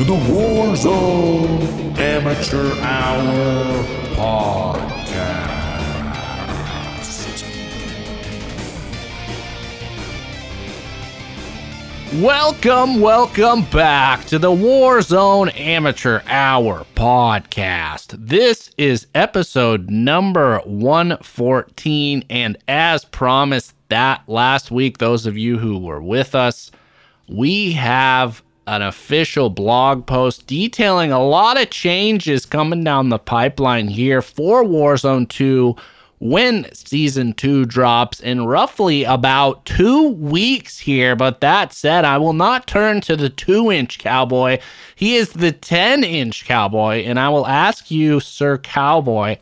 to the Warzone Amateur Hour Podcast. Welcome, welcome back to the Warzone Amateur Hour podcast. This is episode number 114. And as promised that last week, those of you who were with us, we have an official blog post detailing a lot of changes coming down the pipeline here for Warzone 2 when season two drops in roughly about two weeks here. But that said, I will not turn to the two inch cowboy. He is the 10 inch cowboy. And I will ask you, Sir Cowboy,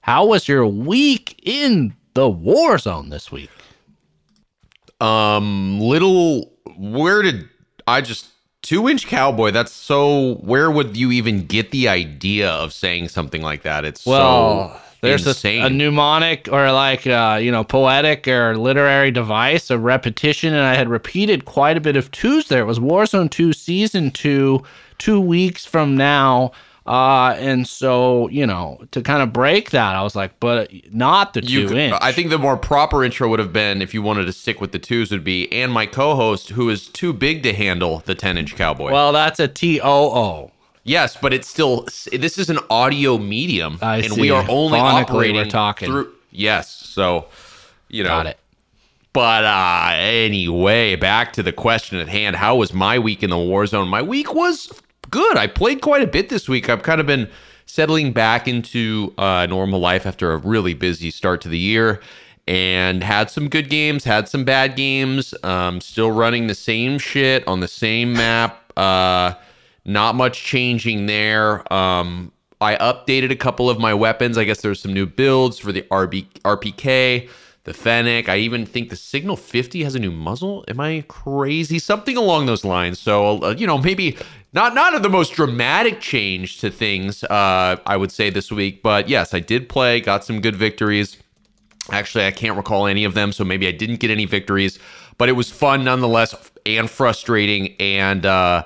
how was your week in the war zone this week? Um, little, where did I just two inch cowboy? That's so, where would you even get the idea of saying something like that? It's well, so there's a, insane. a mnemonic or like uh, you know poetic or literary device a repetition, and I had repeated quite a bit of twos there. It was Warzone Two Season Two, two weeks from now. Uh, and so, you know, to kind of break that, I was like, but not the You two could- inch. I think the more proper intro would have been if you wanted to stick with the twos would be and my co-host who is too big to handle the 10 inch cowboy. well, that's a T O O. yes, but it's still this is an audio medium I and see. we are only Phonically, operating talking. through yes. So, you know, Got it. But uh anyway, back to the question at hand. How was my week in the war zone? My week was good. I played quite a bit this week. I've kind of been settling back into uh normal life after a really busy start to the year and had some good games, had some bad games. Um still running the same shit on the same map. Uh not much changing there. Um I updated a couple of my weapons. I guess there's some new builds for the RB, RPK, the Fennec. I even think the Signal 50 has a new muzzle. Am I crazy? Something along those lines. So, uh, you know, maybe not not the most dramatic change to things, uh, I would say this week. But yes, I did play, got some good victories. Actually, I can't recall any of them, so maybe I didn't get any victories, but it was fun nonetheless and frustrating. And, uh,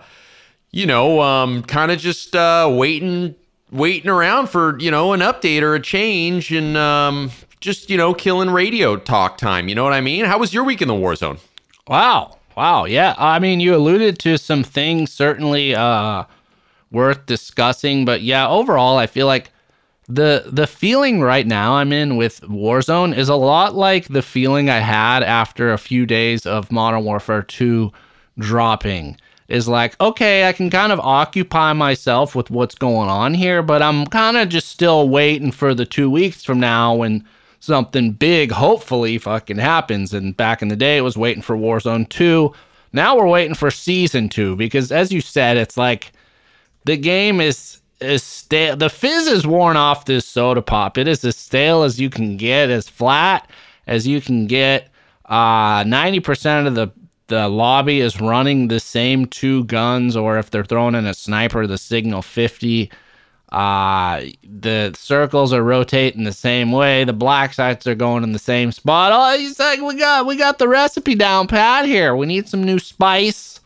you know, um, kind of just uh, waiting, waiting around for you know an update or a change, and um, just you know killing radio talk time. You know what I mean? How was your week in the war zone? Wow. Wow. Yeah. I mean, you alluded to some things certainly uh, worth discussing, but yeah, overall, I feel like the the feeling right now I'm in with Warzone is a lot like the feeling I had after a few days of Modern Warfare 2 dropping. Is like, okay, I can kind of occupy myself with what's going on here, but I'm kind of just still waiting for the two weeks from now when something big hopefully fucking happens. And back in the day, it was waiting for Warzone 2. Now we're waiting for Season 2 because, as you said, it's like the game is is stale. The fizz is worn off this soda pop. It is as stale as you can get, as flat as you can get. Uh, 90% of the the lobby is running the same two guns, or if they're throwing in a sniper, the Signal 50. Uh, the circles are rotating the same way. The black sites are going in the same spot. Oh, he's like, we got we got the recipe down pat here. We need some new spice.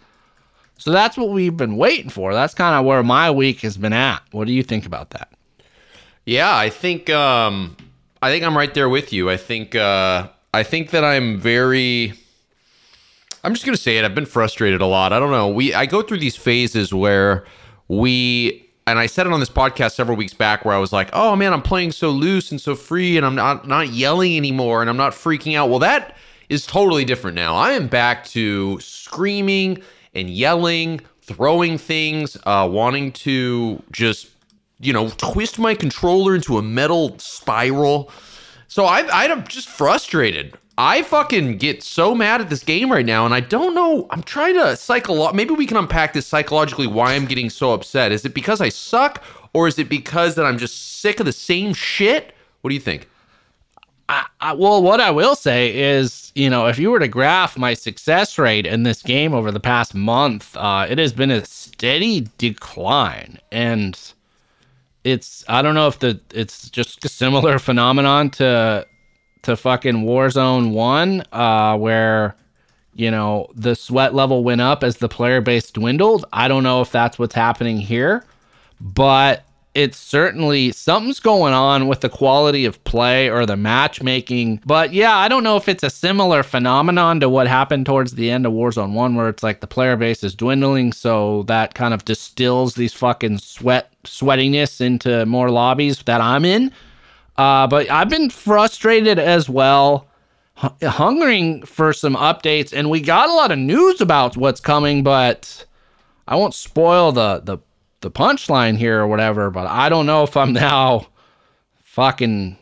So that's what we've been waiting for. That's kind of where my week has been at. What do you think about that? Yeah, I think um, I think I'm right there with you. I think uh, I think that I'm very. I'm just gonna say it. I've been frustrated a lot. I don't know. We I go through these phases where we and I said it on this podcast several weeks back where I was like, "Oh man, I'm playing so loose and so free, and I'm not not yelling anymore, and I'm not freaking out." Well, that is totally different now. I am back to screaming and yelling, throwing things, uh, wanting to just you know twist my controller into a metal spiral. So I, I'm just frustrated. I fucking get so mad at this game right now, and I don't know. I'm trying to psycholo. Maybe we can unpack this psychologically. Why I'm getting so upset? Is it because I suck, or is it because that I'm just sick of the same shit? What do you think? I, I, well, what I will say is, you know, if you were to graph my success rate in this game over the past month, uh, it has been a steady decline, and it's I don't know if the it's just a similar phenomenon to to fucking Warzone One, uh, where you know, the sweat level went up as the player base dwindled. I don't know if that's what's happening here, but it's certainly something's going on with the quality of play or the matchmaking. But yeah, I don't know if it's a similar phenomenon to what happened towards the end of Warzone 1 where it's like the player base is dwindling so that kind of distills these fucking sweat sweatiness into more lobbies that I'm in. Uh, but I've been frustrated as well hungering for some updates and we got a lot of news about what's coming but I won't spoil the the the punchline here or whatever, but I don't know if I'm now fucking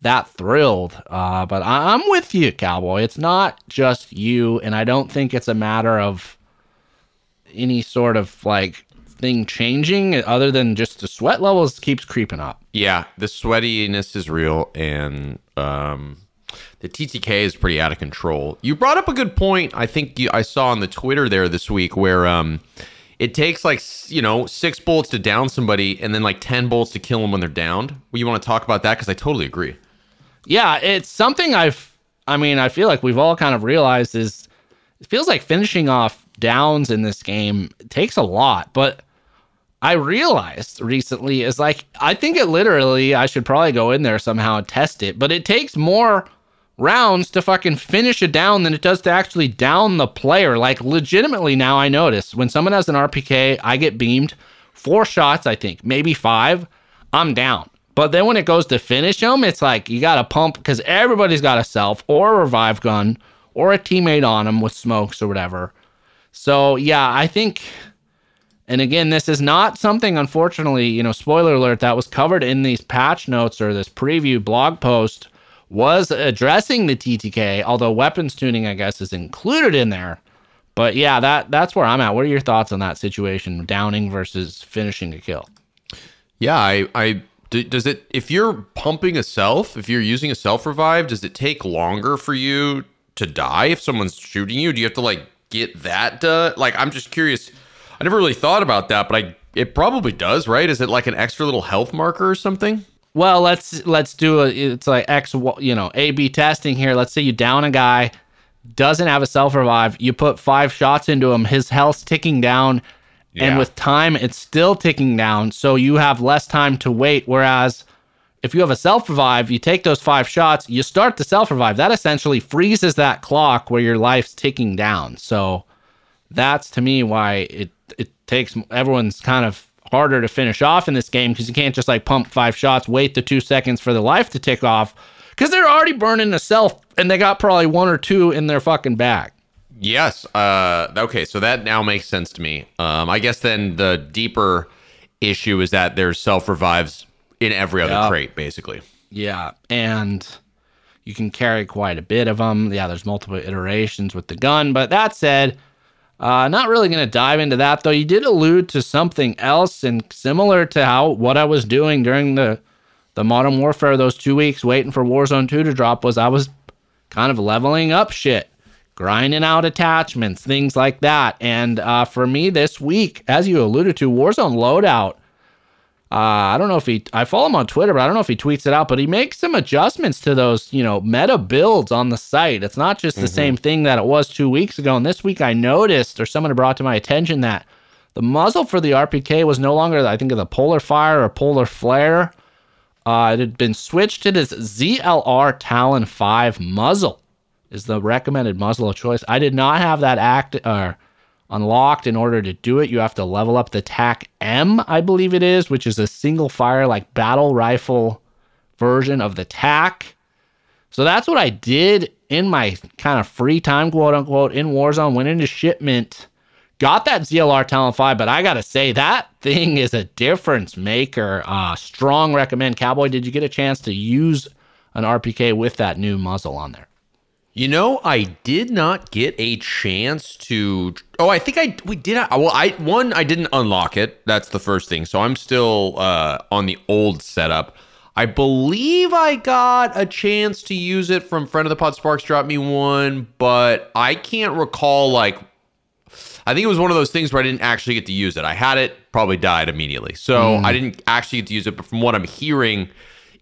that thrilled. Uh, but I- I'm with you, Cowboy. It's not just you, and I don't think it's a matter of any sort of like thing changing other than just the sweat levels keeps creeping up. Yeah, the sweatiness is real, and um, the TTK is pretty out of control. You brought up a good point. I think you, I saw on the Twitter there this week where um, it takes like you know six bullets to down somebody and then like 10 bullets to kill them when they're downed well, you want to talk about that because i totally agree yeah it's something i've i mean i feel like we've all kind of realized is it feels like finishing off downs in this game takes a lot but i realized recently is like i think it literally i should probably go in there somehow and test it but it takes more rounds to fucking finish it down than it does to actually down the player. Like legitimately now I notice when someone has an RPK, I get beamed. Four shots, I think, maybe five, I'm down. But then when it goes to finish them, it's like you got to pump because everybody's got a self or a revive gun or a teammate on them with smokes or whatever. So yeah, I think, and again, this is not something, unfortunately, you know, spoiler alert, that was covered in these patch notes or this preview blog post was addressing the TTK, although weapons tuning, I guess, is included in there. But yeah, that that's where I'm at. What are your thoughts on that situation, downing versus finishing a kill? Yeah, I, I does it if you're pumping a self, if you're using a self revive, does it take longer for you to die if someone's shooting you? Do you have to like get that done? Like, I'm just curious. I never really thought about that, but I it probably does, right? Is it like an extra little health marker or something? well, let's let's do a it's like X you know A B testing here. Let's say you down a guy, doesn't have a self revive. You put five shots into him, his health's ticking down, yeah. and with time it's still ticking down. So you have less time to wait. Whereas if you have a self revive, you take those five shots, you start the self revive. That essentially freezes that clock where your life's ticking down. So that's to me why it it takes everyone's kind of harder to finish off in this game because you can't just like pump five shots, wait the two seconds for the life to tick off because they're already burning a self and they got probably one or two in their fucking bag. Yes. Uh, okay. So that now makes sense to me. Um, I guess then the deeper issue is that there's self revives in every other yep. crate, basically. Yeah. And you can carry quite a bit of them. Yeah. There's multiple iterations with the gun. But that said, uh, not really going to dive into that though. You did allude to something else, and similar to how what I was doing during the the Modern Warfare those two weeks waiting for Warzone 2 to drop was I was kind of leveling up shit, grinding out attachments, things like that. And uh, for me this week, as you alluded to, Warzone loadout uh, I don't know if he, I follow him on Twitter, but I don't know if he tweets it out, but he makes some adjustments to those, you know, meta builds on the site. It's not just the mm-hmm. same thing that it was two weeks ago. And this week I noticed, or someone brought to my attention, that the muzzle for the RPK was no longer, I think, of the polar fire or polar flare. Uh, it had been switched to this ZLR Talon 5 muzzle, is the recommended muzzle of choice. I did not have that act, or uh, unlocked. In order to do it, you have to level up the TAC M, I believe it is, which is a single fire like battle rifle version of the TAQ. So that's what I did in my kind of free time, quote unquote, in Warzone. Went into shipment, got that ZLR Talon 5, but I gotta say that thing is a difference maker. Uh, strong recommend. Cowboy, did you get a chance to use an RPK with that new muzzle on there? You know, I did not get a chance to. Oh, I think I we did. Well, I one I didn't unlock it. That's the first thing. So I'm still uh, on the old setup. I believe I got a chance to use it from friend of the pod Sparks dropped me one, but I can't recall like. I think it was one of those things where I didn't actually get to use it. I had it, probably died immediately, so mm. I didn't actually get to use it. But from what I'm hearing,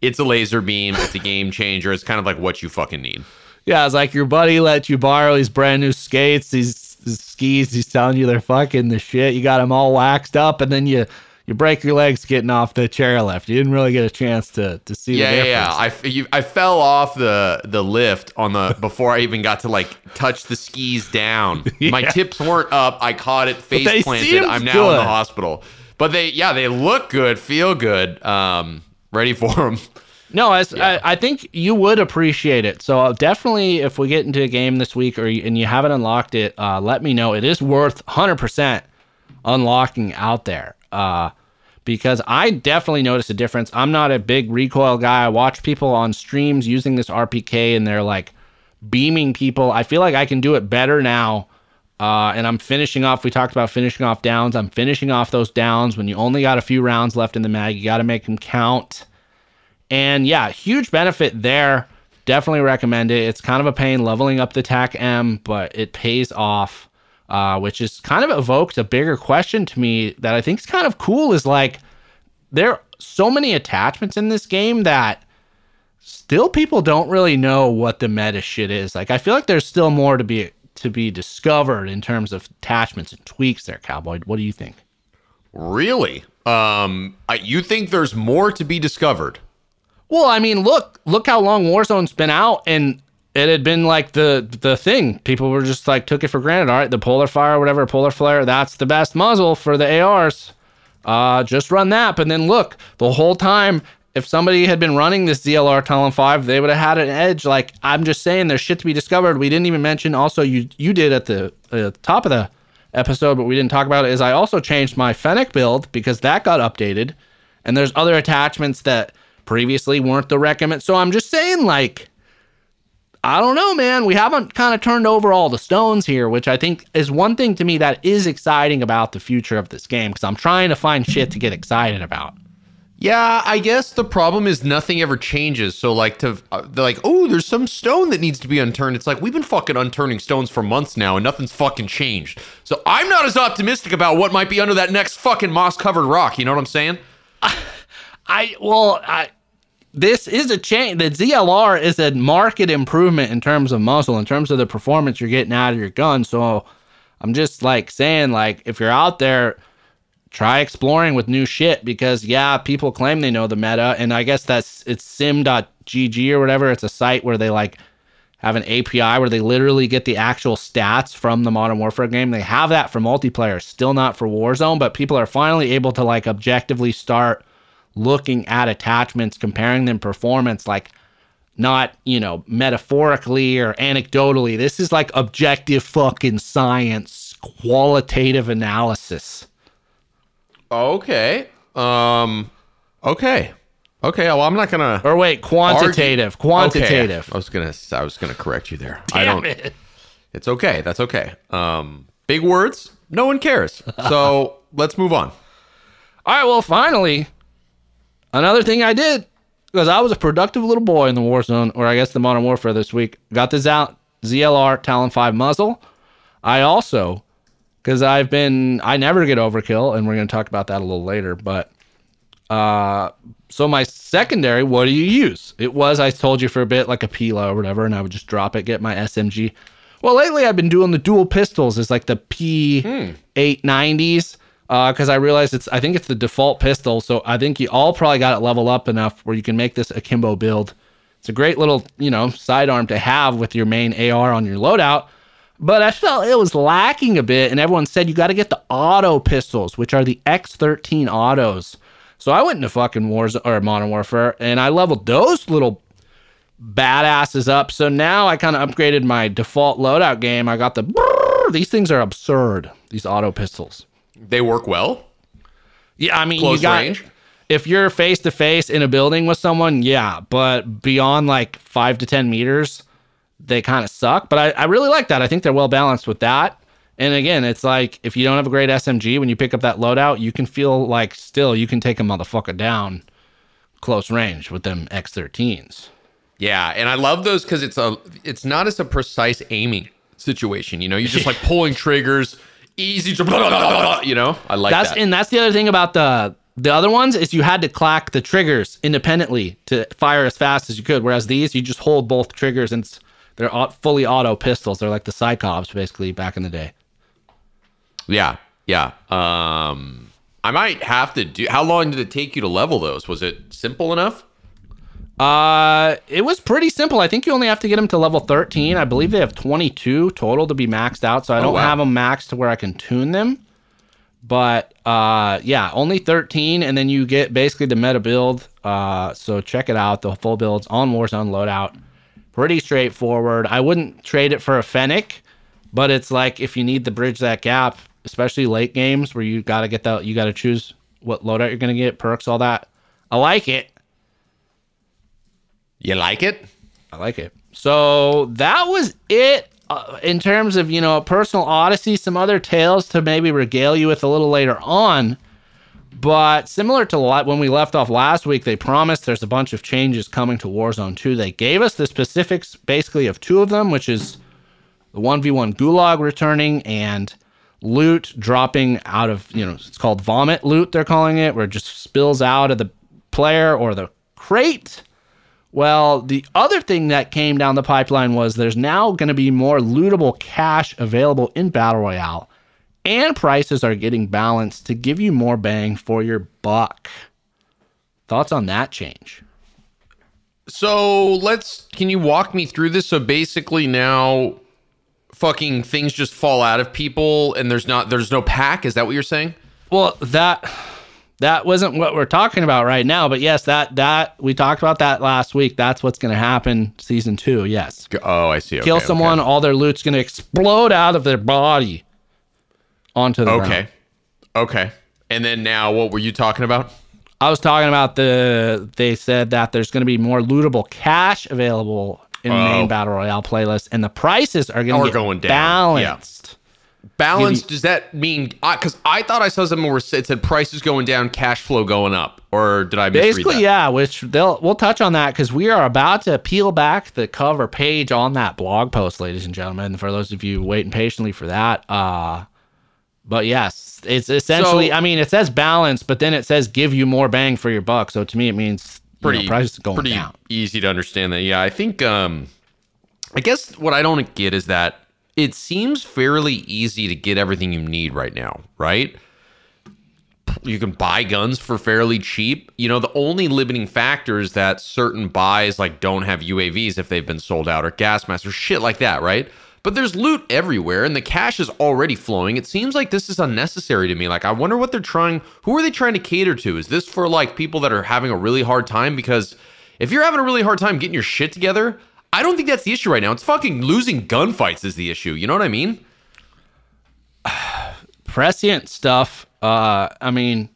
it's a laser beam. It's a game changer. It's kind of like what you fucking need. Yeah, it's like your buddy let you borrow these brand new skates, these, these skis. He's telling you they're fucking the shit. You got them all waxed up, and then you you break your legs getting off the chairlift. You didn't really get a chance to to see Yeah, the yeah, difference. yeah. I, you- I fell off the the lift on the before I even got to like touch the skis down. My tips weren't up. I caught it face planted. I'm now in the hospital. But they, yeah, they look good, feel good. Um, ready for them. No, as, I, I think you would appreciate it. So uh, definitely, if we get into a game this week or you, and you haven't unlocked it, uh, let me know. It is worth 100% unlocking out there uh, because I definitely notice a difference. I'm not a big recoil guy. I watch people on streams using this RPK and they're like beaming people. I feel like I can do it better now. Uh, and I'm finishing off. We talked about finishing off downs. I'm finishing off those downs when you only got a few rounds left in the mag. You got to make them count. And yeah, huge benefit there. Definitely recommend it. It's kind of a pain leveling up the TAQ-M, but it pays off, uh, which is kind of evokes a bigger question to me that I think is kind of cool. Is like there are so many attachments in this game that still people don't really know what the meta shit is. Like I feel like there's still more to be to be discovered in terms of attachments and tweaks there, Cowboy. What do you think? Really? Um, I, you think there's more to be discovered? Well, I mean, look, look how long Warzone's been out, and it had been like the the thing. People were just like took it for granted. All right, the polar fire, whatever, polar flare, that's the best muzzle for the ARs. Uh, just run that. But then look, the whole time, if somebody had been running this ZLR Talon 5, they would have had an edge. Like I'm just saying, there's shit to be discovered. We didn't even mention. Also, you you did at the uh, top of the episode, but we didn't talk about it. Is I also changed my Fennec build because that got updated, and there's other attachments that previously weren't the recommend. So I'm just saying, like, I don't know, man. We haven't kind of turned over all the stones here, which I think is one thing to me that is exciting about the future of this game because I'm trying to find shit to get excited about. Yeah, I guess the problem is nothing ever changes. So like to uh, like, oh, there's some stone that needs to be unturned. It's like we've been fucking unturning stones for months now, and nothing's fucking changed. So I'm not as optimistic about what might be under that next fucking moss covered rock. You know what I'm saying? I well, I this is a change. The ZLR is a market improvement in terms of muzzle, in terms of the performance you're getting out of your gun. So I'm just like saying, like, if you're out there, try exploring with new shit because yeah, people claim they know the meta, and I guess that's it's sym.gg or whatever. It's a site where they like have an API where they literally get the actual stats from the Modern Warfare game. They have that for multiplayer, still not for Warzone, but people are finally able to like objectively start looking at attachments, comparing them performance, like not, you know, metaphorically or anecdotally. This is like objective fucking science, qualitative analysis. Okay. Um. Okay. Okay. Well, I'm not gonna Or wait, quantitative, argue- quantitative. Okay. I was gonna. I was gonna correct you there. I Damn don't. it. It's okay. That's okay. Um. Big words. No one cares. So let's move on. All right, well, finally, another thing I did because I was a productive little boy in the Warzone, or I guess the Modern Warfare this week. Got this out ZLR Talon 5 muzzle. I also, because I've been, I never get overkill, and we're going to talk about that a little later. But, uh, so my secondary, what do you use? It was, I told you for a bit, like a Pila or whatever, and I would just drop it, get my SMG. Well, lately I've been doing the dual pistols. It's like the P890s Uh, because I realized it's I think it's the default pistol. So I think you all probably got it level up enough where you can make this akimbo build. It's a great little you know sidearm to have with your main AR on your loadout. But I felt it was lacking a bit, and everyone said you got to get the auto pistols, which are the X13 autos. So I went into fucking Wars or Modern Warfare, and I leveled those little badasses up. So now I kind of upgraded my default loadout game. I got the brrr, these things are absurd. These auto pistols. They work well. Yeah, I mean, Close you got range? if you're face to face in a building with someone, yeah, but beyond like five to ten meters, they kind of suck. But I, I really like that. I think they're well balanced with that. And again, it's like if you don't have a great SMG, when you pick up that loadout, you can feel like still you can take a motherfucker down close range with them X13s. Yeah, and I love those because it's a it's not as a precise aiming situation. You know, you're just like pulling triggers, easy to you know. I like That's that. and that's the other thing about the the other ones is you had to clack the triggers independently to fire as fast as you could. Whereas these, you just hold both triggers and They're fully auto pistols. They're like the Cyclops, basically, back in the day. Yeah, yeah. Um, I might have to do. How long did it take you to level those? Was it simple enough? Uh, it was pretty simple. I think you only have to get them to level 13. I believe they have 22 total to be maxed out, so I don't wow. have them maxed to where I can tune them. But uh, yeah, only 13, and then you get basically the meta build. Uh, so check it out. The full builds on Warzone loadout. Pretty straightforward. I wouldn't trade it for a Fennec, but it's like if you need to bridge that gap, especially late games where you got to get that, you got to choose what loadout you're going to get, perks, all that. I like it. You like it? I like it. So that was it uh, in terms of, you know, a personal odyssey, some other tales to maybe regale you with a little later on. But similar to when we left off last week, they promised there's a bunch of changes coming to Warzone 2. They gave us the specifics basically of two of them, which is the 1v1 gulag returning and loot dropping out of, you know, it's called vomit loot, they're calling it, where it just spills out of the player or the crate. Well, the other thing that came down the pipeline was there's now going to be more lootable cash available in Battle Royale, and prices are getting balanced to give you more bang for your buck. Thoughts on that change? So let's. Can you walk me through this? So basically, now, fucking things just fall out of people, and there's not. There's no pack. Is that what you're saying? Well, that that wasn't what we're talking about right now, but yes, that that we talked about that last week. That's what's going to happen season 2. Yes. Oh, I see. Kill someone, okay. all their loot's going to explode out of their body onto the ground. Okay. Okay. And then now, what were you talking about? I was talking about the. They said that there's going to be more lootable cash available in Oh. main battle royale playlist and the prices are going to down, balanced. Balance. Does that mean? Because I thought I saw something where it said prices going down, cash flow going up, or did I misread Basically, yeah. Which they'll we'll touch on that because we are about to peel back the cover page on that blog post, ladies and gentlemen. For those of you waiting patiently for that, uh, but yes, it's essentially. So- I mean, it says balance, but then it says give you more bang for your buck. So to me, it means pretty pretty prices going pretty down. easy to understand that. Yeah, I think um I guess what I don't get is that it seems fairly easy to get everything you need right now, right? You can buy guns for fairly cheap. You know, the only limiting factor is that certain buys like don't have UAVs if they've been sold out or gas masks or shit like that, right? But there's loot everywhere and the cash is already flowing. It seems like this is unnecessary to me. Like I wonder what they're trying who are they trying to cater to? Is this for like people that are having a really hard time because if you're having a really hard time getting your shit together, I don't think that's the issue right now. It's fucking losing gunfights is the issue. You know what I mean? prescient stuff. Uh, I mean,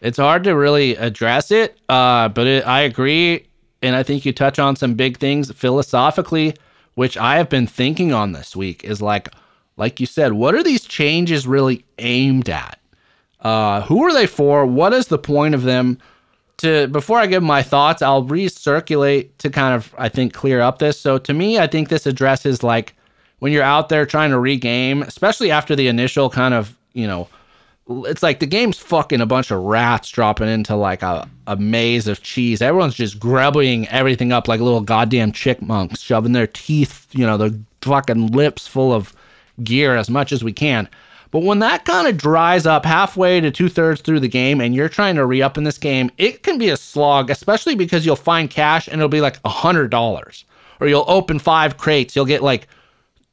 it's hard to really address it. Uh, but it, I agree, and I think you touch on some big things philosophically, which I have been thinking on this week. Is like, like you said, what are these changes really aimed at? Uh, who are they for? What is the point of them? To before I give my thoughts, I'll recirculate to kind of I think clear up this. So to me, I think this addresses like when you're out there trying to regame, especially after the initial kind of you know it's like the game's fucking a bunch of rats dropping into like a, a maze of cheese. Everyone's just grubbing everything up like little goddamn chickmunks, shoving their teeth, you know, their fucking lips full of gear as much as we can. But when that kind of dries up halfway to two thirds through the game and you're trying to re up in this game, it can be a slog, especially because you'll find cash and it'll be like a hundred dollars. Or you'll open five crates, you'll get like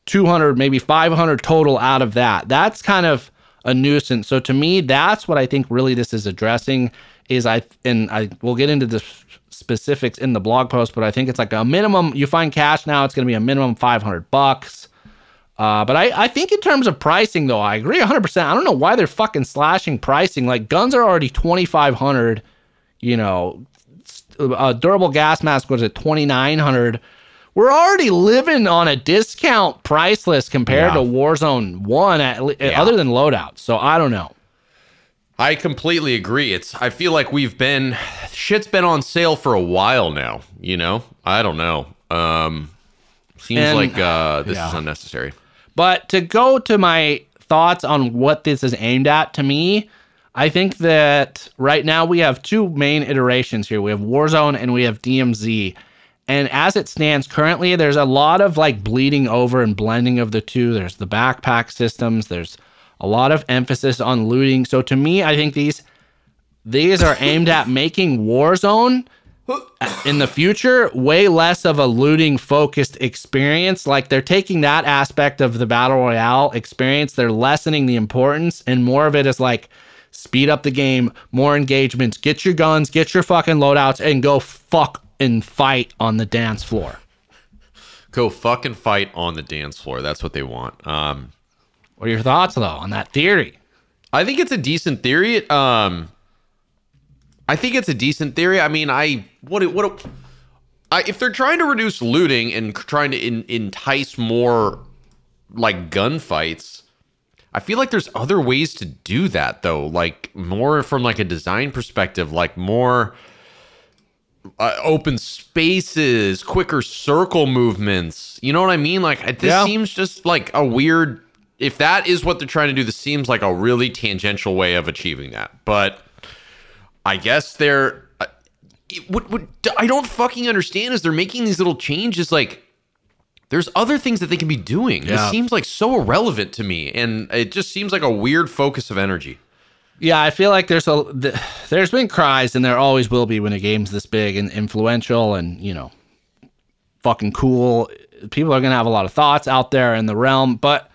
200 maybe 500 total out of that. That's kind of a nuisance. So to me that's what i think really this is addressing is i and i will get into the specifics in the blog post but i think it's like a minimum you find cash now it's going to be a minimum 500 bucks uh, but I, I think in terms of pricing though i agree 100% i don't know why they're fucking slashing pricing like guns are already 2500 you know a durable gas mask was at 2900 we're already living on a discount price list compared Yeah. to Warzone 1 at, le- other than loadout. So I don't know. I completely agree. It's I feel like we've been shit's been on sale for a while now, you know? I don't know. Um seems And- like uh this is unnecessary. But to go to my thoughts on what this is aimed at, to me, I think that right now we have two main iterations here. We have Warzone and we have DMZ. And as it stands currently, there's a lot of like bleeding over and blending of the two. There's the backpack systems. There's a lot of emphasis on looting. So to me, I think these these are aimed at making Warzone in the future way less of a looting focused experience. Like they're taking that aspect of the battle royale experience, they're lessening the importance, and more of it is like speed up the game, more engagements, get your guns, get your fucking loadouts, and go fuck and fight on the dance floor. Go fucking fight on the dance floor. That's what they want. Um, what are your thoughts though on that theory? I think it's a decent theory. Um, I think it's a decent theory. I mean, I what what I, if they're trying to reduce looting and trying to in, entice more like gunfights, I feel like there's other ways to do that though. Like more from like a design perspective, like more uh, open spaces, quicker circle movements. You know what I mean? Like this yeah. seems just like a weird. If that is what they're trying to do, this seems like a really tangential way of achieving that. But I guess they're. Uh, what, what I don't fucking understand is they're making these little changes. Like there's other things that they can be doing. Yeah. This seems like so irrelevant to me, and it just seems like a weird focus of energy. Yeah, I feel like there's a there's been cries, and there always will be when a game's this big and influential, and you know, fucking cool. People are gonna have a lot of thoughts out there in the realm, but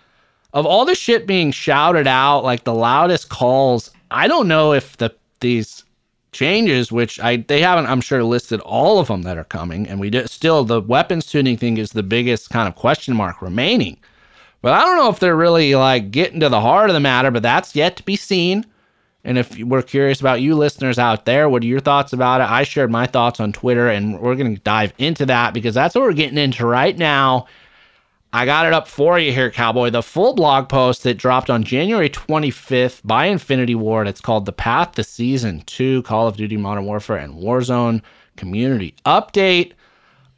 of all the shit being shouted out, like the loudest calls, I don't know if the these changes, which I they haven't, I'm sure, listed all of them that are coming, and we do, still the weapons tuning thing is the biggest kind of question mark remaining. But I don't know if they're really like getting to the heart of the matter, but that's yet to be seen. And if we're curious about you listeners out there, what are your thoughts about it? I shared my thoughts on Twitter, and we're going to dive into that because that's what we're getting into right now. I got it up for you here, Cowboy. The full blog post that dropped on January 25th by Infinity Ward. It's called The Path to Season 2 Call of Duty Modern Warfare and Warzone Community Update.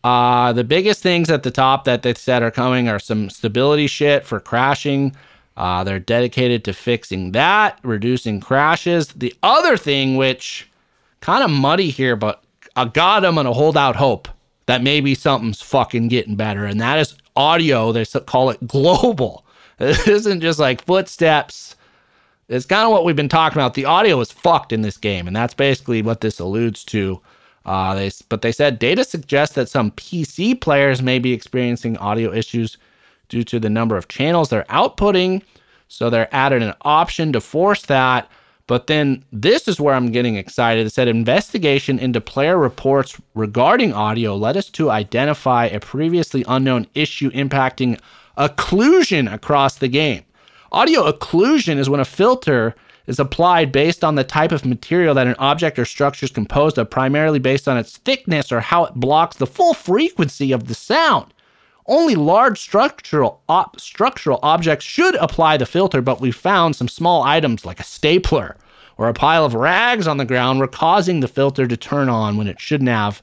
Uh, the biggest things at the top that they said are coming are some stability shit for crashing uh, they're dedicated to fixing that, reducing crashes. The other thing, which kind of muddy here, but I got I'm gonna hold out hope that maybe something's fucking getting better, and that is audio. They call it global. It isn't just like footsteps. It's kind of what we've been talking about. The audio is fucked in this game, and that's basically what this alludes to. Uh, they, but they said data suggests that some PC players may be experiencing audio issues due to the number of channels they're outputting. So they're added an option to force that. But then this is where I'm getting excited. It said investigation into player reports regarding audio led us to identify a previously unknown issue impacting occlusion across the game. Audio occlusion is when a filter is applied based on the type of material that an object or structure is composed of, primarily based on its thickness or how it blocks the full frequency of the sound. Only large structural op- structural objects should apply the filter, but we found some small items like a stapler or a pile of rags on the ground were causing the filter to turn on when it shouldn't have.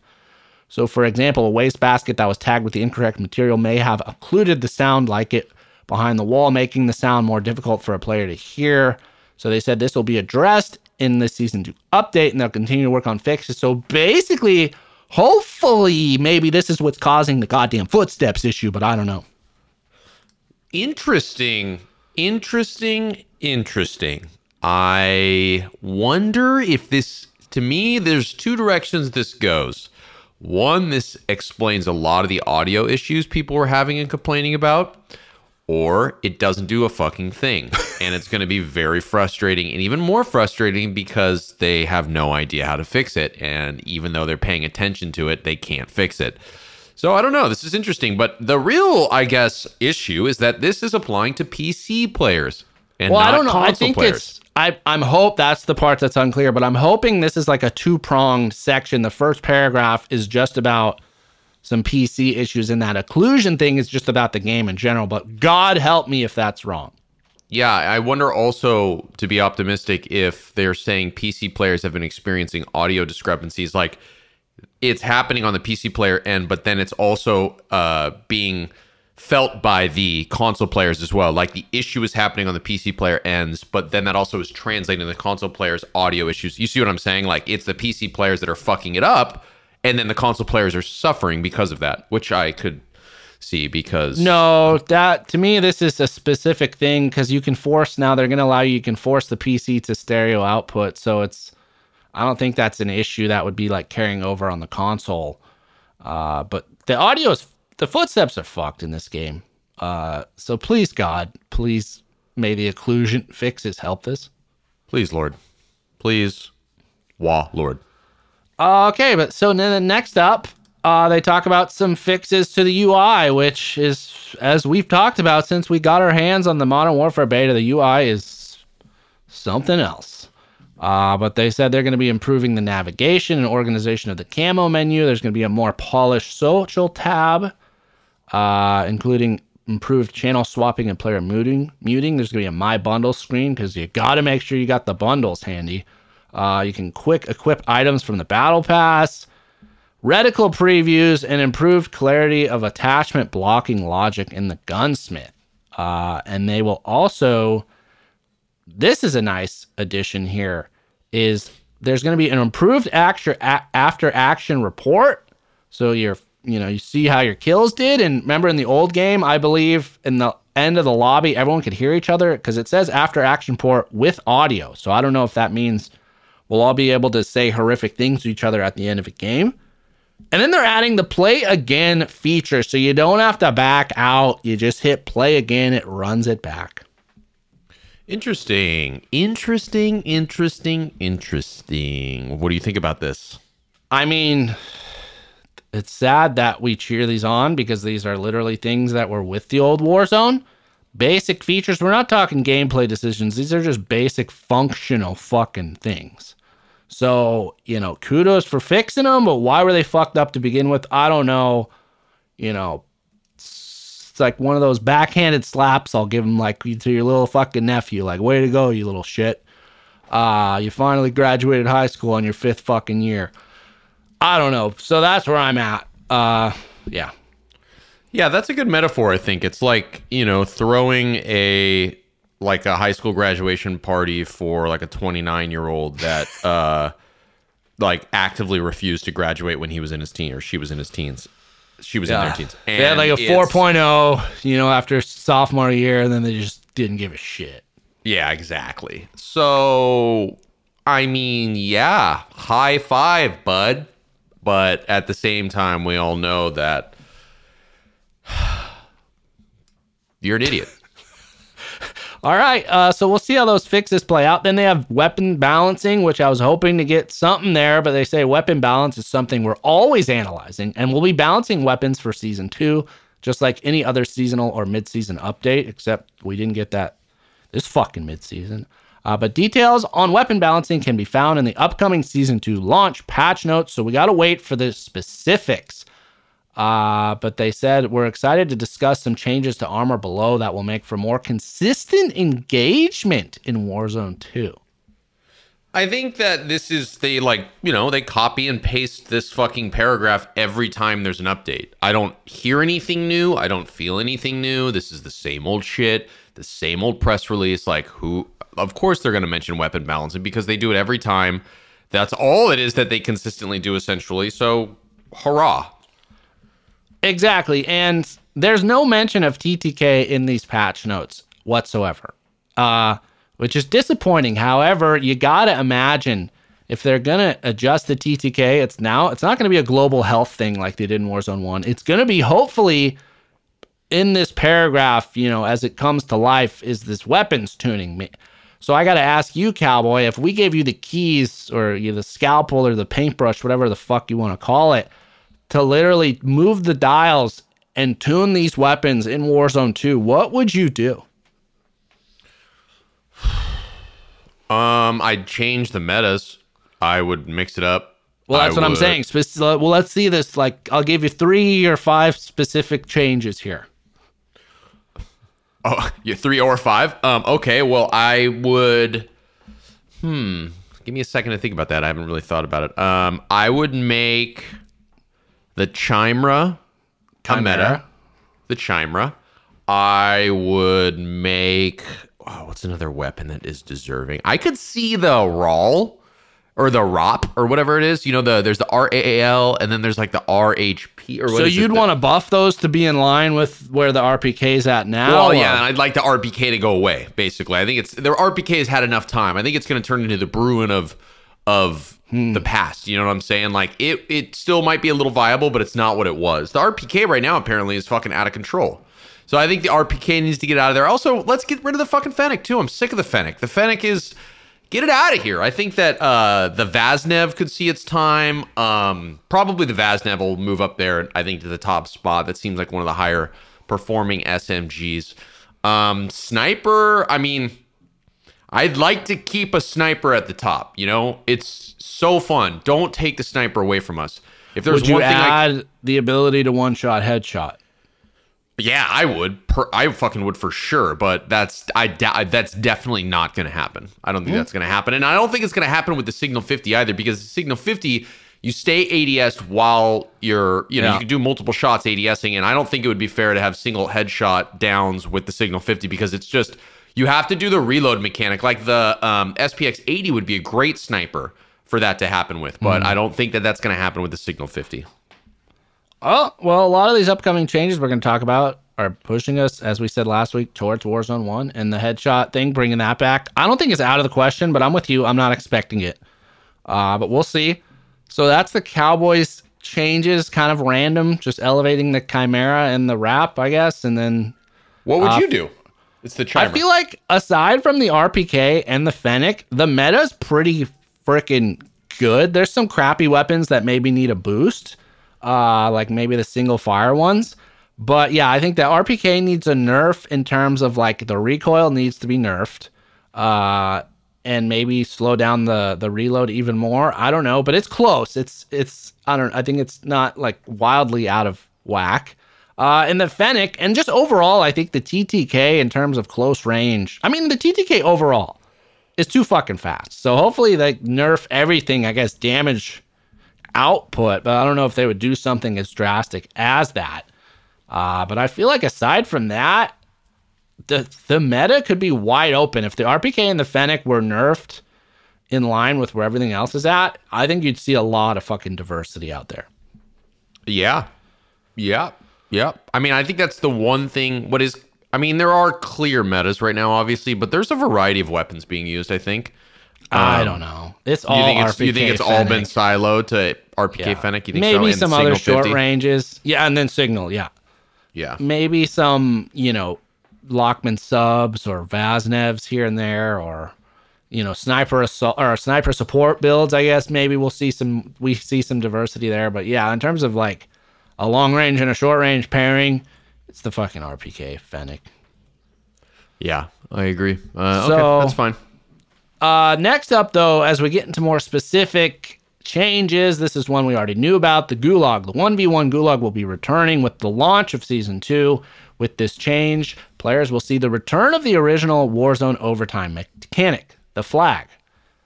So, for example, a wastebasket that was tagged with the incorrect material may have occluded the sound like it behind the wall, making the sound more difficult for a player to hear. So, they said this will be addressed in the season two update and they'll continue to work on fixes. So, basically, Hopefully, maybe this is what's causing the goddamn footsteps issue, but I don't know. Interesting. Interesting. Interesting. I wonder if this, to me, there's two directions this goes. One, this explains a lot of the audio issues people were having and complaining about or it doesn't do a fucking thing. and it's going to be very frustrating and even more frustrating because they have no idea how to fix it. And even though they're paying attention to it, they can't fix it. So I don't know. This is interesting. But the real, I guess, issue is that this is applying to PC players. And well, I don't know. I think players. it's. I, I'm hope that's the part that's unclear, but I'm hoping this is like a two pronged section. The first paragraph is just about some PC issues in that occlusion thing is just about the game in general. But God help me if that's wrong. Yeah, I wonder also to be optimistic if they're saying PC players have been experiencing audio discrepancies, like it's happening on the PC player end, but then it's also uh, being felt by the console players as well. Like the issue is happening on the PC player ends, but then that also is translating the console players' audio issues. You see what I'm saying? Like it's the PC players that are fucking it up, and then the console players are suffering because of that, which I could see because No, that to me this is a specific thing because you can force now. They're going to allow you. You can force the PC to stereo output, so it's. I don't think that's an issue that would be like carrying over on the console. Uh, but the audio is the footsteps are fucked in this game. Uh, so please God, please may the occlusion fixes help this. please, Lord, please, wah, Lord. Okay, but so then next up, uh, they talk about some fixes to the UI, which is, as we've talked about since we got our hands on the Modern Warfare beta, the UI is something else. Uh, but they said they're going to be improving the navigation and organization of the camo menu. There's going to be a more polished social tab, uh, including improved channel swapping and player muting. Muting. There's going to be a My Bundle screen because you got to make sure you got the bundles handy. Uh, you can quick equip items from the battle pass, reticle previews, and improved clarity of attachment blocking logic in the gunsmith. Uh, and they will also, this is a nice addition here, is there's going to be an improved actor, a- after action report. So you're, you know, you see how your kills did. And remember in the old game, I believe in the end of the lobby, everyone could hear each other because it says after action report with audio. So I don't know if that means we'll all be able to say horrific things to each other at the end of a game. And then they're adding the play again feature. So you don't have to back out. You just hit play again, it runs it back. Interesting, interesting, interesting, interesting. What do you think about this? I mean, it's sad that we cheer these on because these are literally things that were with the old Warzone. Basic features. We're not talking gameplay decisions. These are just basic functional fucking things. So, you know, kudos for fixing them, but why were they fucked up to begin with? I don't know. You know, it's like one of those backhanded slaps I'll give them like to your little fucking nephew. Like, way to go, you little shit. Uh, you finally graduated high school on your fifth fucking year. I don't know. So that's where I'm at. Uh, yeah. Yeah, that's a good metaphor. I think it's like you know throwing a like a high school graduation party for like a 29 year old that uh like actively refused to graduate when he was in his teen or she was in his teens. She was in their teens. They had like a And it's- 4.0, you know, after sophomore year, and then they just didn't give a shit. Yeah, exactly. So, I mean, yeah, high five, bud. But at the same time, we all know that you're an idiot. All right, uh, so we'll see how those fixes play out. Then they have weapon balancing, which I was hoping to get something there, but they say weapon balance is something we're always analyzing, and we'll be balancing weapons for season two, just like any other seasonal or mid-season update. Except we didn't get that this fucking mid-season. Uh, but details on weapon balancing can be found in the upcoming season two launch patch notes. So we got to wait for the specifics. Uh, but they said we're excited to discuss some changes to armor below that will make for more consistent engagement in Warzone 2. I think that this is they like, you know, they copy and paste this fucking paragraph every time there's an update. I don't hear anything new. I don't feel anything new. This is the same old shit, the same old press release. Like, who, of course, they're going to mention weapon balancing because they do it every time. That's all it is that they consistently do, essentially. So, hurrah. Exactly. And there's no mention of TTK in these patch notes whatsoever, uh, which is disappointing. However, you got to imagine if they're going to adjust the TTK, it's now, it's not going to be a global health thing like they did in Warzone 1. It's going to be hopefully in this paragraph, you know, as it comes to life, is this weapons tuning. me. So I got to ask you, Cowboy, if we gave you the keys or you know, the scalpel or the paintbrush, whatever the fuck you want to call it, to literally move the dials and tune these weapons in Warzone 2, what would you do? Um, I'd change the metas. I would mix it up. Well, that's I what I'm saying. Well, let's see this. Like, I'll give you three or five specific changes here. Oh, you three or five? Um, okay. Well, I would. Hmm. Give me a second to think about that. I haven't really thought about it. Um, I would make the Chimera. Chimera. The Chimera. I would make. Oh, what's another weapon that is deserving? I could see the RAAL or the ROP or whatever it is. You know, the there's the RAAL and then there's like the RHP or So you'd want to buff those to be in line with where the RPK is at now. Well, or- yeah, and I'd like the RPK to go away. Basically, I think it's their RPK has had enough time. I think it's going to turn into the Bruen of of Hmm. the past. You know what I'm saying? Like it it still might be a little viable, but it's not what it was. The RPK right now apparently is fucking out of control. So I think the RPK needs to get out of there. Also, let's get rid of the fucking Fennec too. I'm sick of the Fennec. The Fennec is get it out of here. I think that uh, the Vaznev could see its time. Um, probably the Vaznev will move up there. I think to the top spot. That seems like one of the higher performing SMGs. Um, sniper. I mean, I'd like to keep a sniper at the top. You know, it's so fun. Don't take the sniper away from us. If there's would you one thing, I, add the ability to one shot headshot? yeah, I would. Per, I fucking would for sure. But that's I doubt that's definitely not going to happen. I don't think hmm. that's going to happen, and I don't think it's going to happen with the Signal 50 either, because the Signal 50 you stay ADS while you're you know Yeah. you can do multiple shots ADSing, and I don't think it would be fair to have single headshot downs with the Signal 50 because it's just you have to do the reload mechanic. Like the um, SPX 80 would be a great sniper for that to happen with, but I don't think that that's going to happen with the Signal 50. Oh, well, a lot of these upcoming changes we're going to talk about are pushing us, as we said last week, towards Warzone 1 and the headshot thing, bringing that back. I don't think it's out of the question, but I'm with you. I'm not expecting it. Uh, but we'll see. So that's the Cowboys changes, kind of random, just elevating the Chimera and the wrap, I guess. And then What would you do? It's the I feel like aside from the RPK and the Fennec, the meta's pretty freaking good. There's some crappy weapons that maybe need a boost, uh, like maybe the single fire ones. But yeah, I think the RPK needs a nerf in terms of like the recoil needs to be nerfed, uh, and maybe slow down the the reload even more. I don't know, but it's close. It's it's I don't. I think it's not like wildly out of whack. Uh, and the Fennec, and just overall, I think the TTK in terms of close range. I mean, the TTK overall is too fucking fast. So hopefully they nerf everything. I guess damage output, but I don't know if they would do something as drastic as that. Uh, but I feel like aside from that, the the meta could be wide open. If the RPK and the Fennec were nerfed in line with where everything else is at, I think you'd see a lot of fucking diversity out there. Yeah. Yeah. Yeah. I mean, I think that's the one thing. What is, I mean, there are clear metas right now, obviously, but there's a variety of weapons being used, I think. I don't know. It's all Um, You think it's, you think it's all been siloed to RPK Yeah. Fennec? You think maybe so? Some other short 50? ranges. Yeah, and then signal. Yeah, Yeah. maybe some you know Lachmann subs or Vaznevs here and there, or you know sniper assault or sniper support builds. I guess maybe we'll see some we see some diversity there. But yeah, in terms of like a long range and a short range pairing, it's the fucking RPK Fennec. Yeah. I agree. Uh, So- okay. That's fine. Uh, next up, though, as we get into more specific changes, this is one we already knew about. The Gulag, the 1v1 Gulag, will be returning with the launch of Season 2. With this change, players will see the return of the original Warzone overtime mechanic, the flag.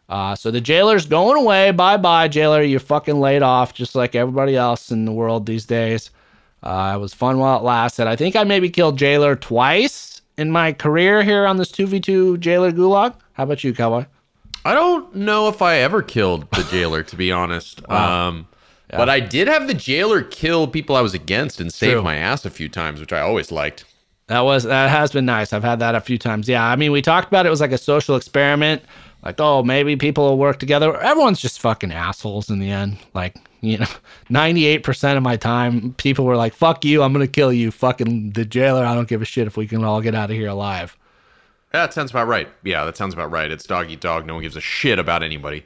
Uh, so the jailer's going away. Bye bye, jailer. You're fucking laid off, just like everybody else in the world these days. Uh, it was fun while it lasted. I think I maybe killed jailer twice in my career here on this 2v2 jailer Gulag. How about you, Cowboy? I don't know if I ever killed the jailer, to be honest. Um, But I did have the jailer kill people I was against and save True. my ass a few times, which I always liked. That was that has been nice. I've had that a few times. Yeah, I mean, we talked about it was like a social experiment. Like, oh, maybe people will work together. Everyone's just fucking assholes in the end. Like, you know, ninety eight percent of my time, people were like, "Fuck you, I'm gonna kill you." Fucking the jailer. I don't give a shit if we can all get out of here alive. That sounds about right. Yeah, that sounds about right. It's dog eat dog. No one gives a shit about anybody.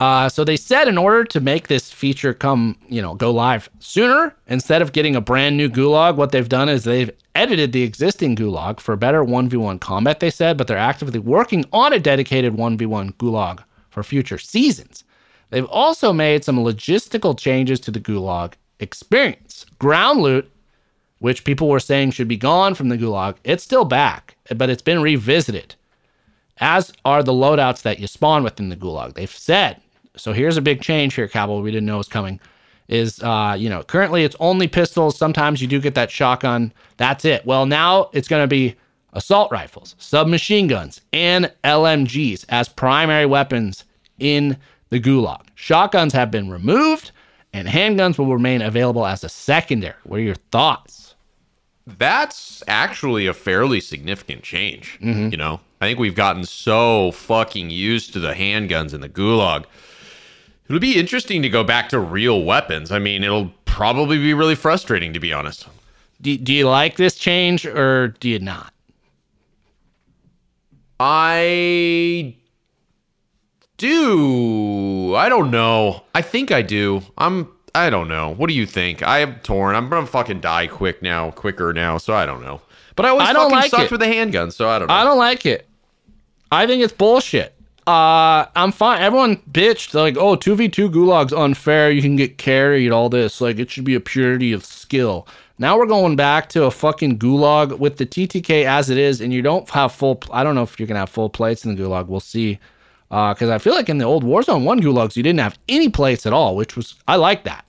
Uh, so they said in order to make this feature come, you know, go live sooner, instead of getting a brand new gulag, what they've done is they've edited the existing gulag for better 1v1 combat, they said, but they're actively working on a dedicated 1v1 gulag for future seasons. They've also made some logistical changes to the gulag experience. Ground loot, which people were saying should be gone from the gulag, it's still back, but it's been revisited as are the loadouts that you spawn within the gulag. They've said. So here's a big change here, Cabal, We didn't know was coming. Is uh, you know, currently it's only pistols. Sometimes you do get that shotgun. That's it. Well, now it's going to be assault rifles, submachine guns, and LMGs as primary weapons in the gulag. Shotguns have been removed, and handguns will remain available as a secondary. What are your thoughts? That's actually a fairly significant change. You know, I think we've gotten so fucking used to the handguns and the gulag. It'll be interesting to go back to real weapons. I mean, it'll probably be really frustrating, to be honest. Do, do you like this change or do you not? I do. I don't know. I think I do. I'm. I don't know. What do you think? I am torn. I'm gonna fucking die quick now, quicker now. So I don't know. But I always I don't fucking like sucked it. with the handgun. So I don't know. I don't like it. I think it's bullshit. Uh, I'm fine. Everyone bitched like, "Oh, two v two gulag's unfair. You can get carried. All this like it should be a purity of skill." Now we're going back to a fucking gulag with the TTK as it is, and you don't have full. I don't know if you're gonna have full plates in the gulag. We'll see. Because I feel like in the old Warzone one gulags, you didn't have any plates at all, which was I like that.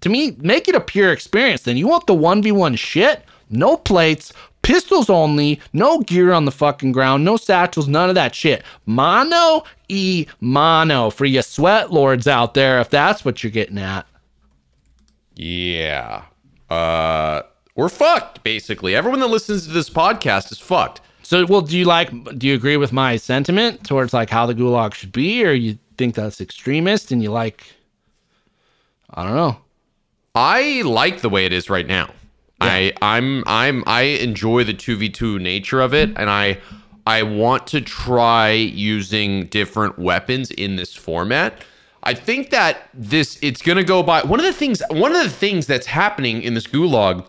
To me, make it a pure experience. Then you want the one v one shit, no plates, pistols only, no gear on the fucking ground, no satchels, none of that shit. Mono e mono for you sweat lords out there, if that's what you're getting at. Yeah. Uh, we're fucked. Basically, everyone that listens to this podcast is fucked. So, well, do you like? Do you agree with my sentiment towards like how the gulag should be, or you think that's extremist and you like? I don't know. I like the way it is right now. I I'm I'm I enjoy the 2v2 nature of it and I I want to try using different weapons in this format. I think that this it's going to go by one of the things one of the things that's happening in this gulag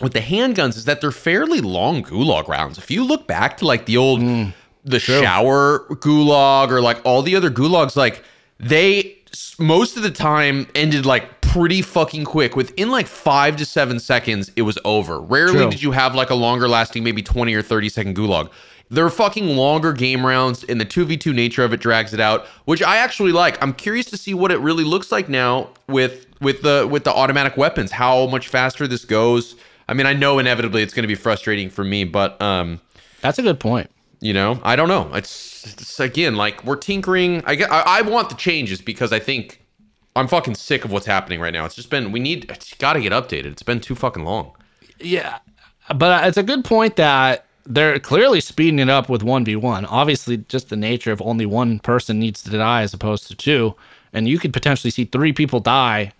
with the handguns is that they're fairly long gulag rounds. If you look back to like the old mm. the shower gulag or like all the other gulags like they most of the time ended like pretty fucking quick within like 5 to 7 seconds it was over. Rarely True. did you have like a longer lasting maybe 20 or 30 second gulag. They're fucking longer game rounds and the 2v2 nature of it drags it out, which I actually like. I'm curious to see what it really looks like now with with the with the automatic weapons, how much faster this goes. I mean, I know inevitably it's going to be frustrating for me, but um, That's a good point. you know, I don't know. It's, it's again like we're tinkering. I get, I, I want the changes because I think I'm fucking sick of what's happening right now. It's just been we need it's got to get updated. It's been too fucking long. Yeah, but uh, it's a good point that they're clearly speeding it up with 1v1. Obviously, just the nature of only one person needs to die as opposed to two. And you could potentially see three people die,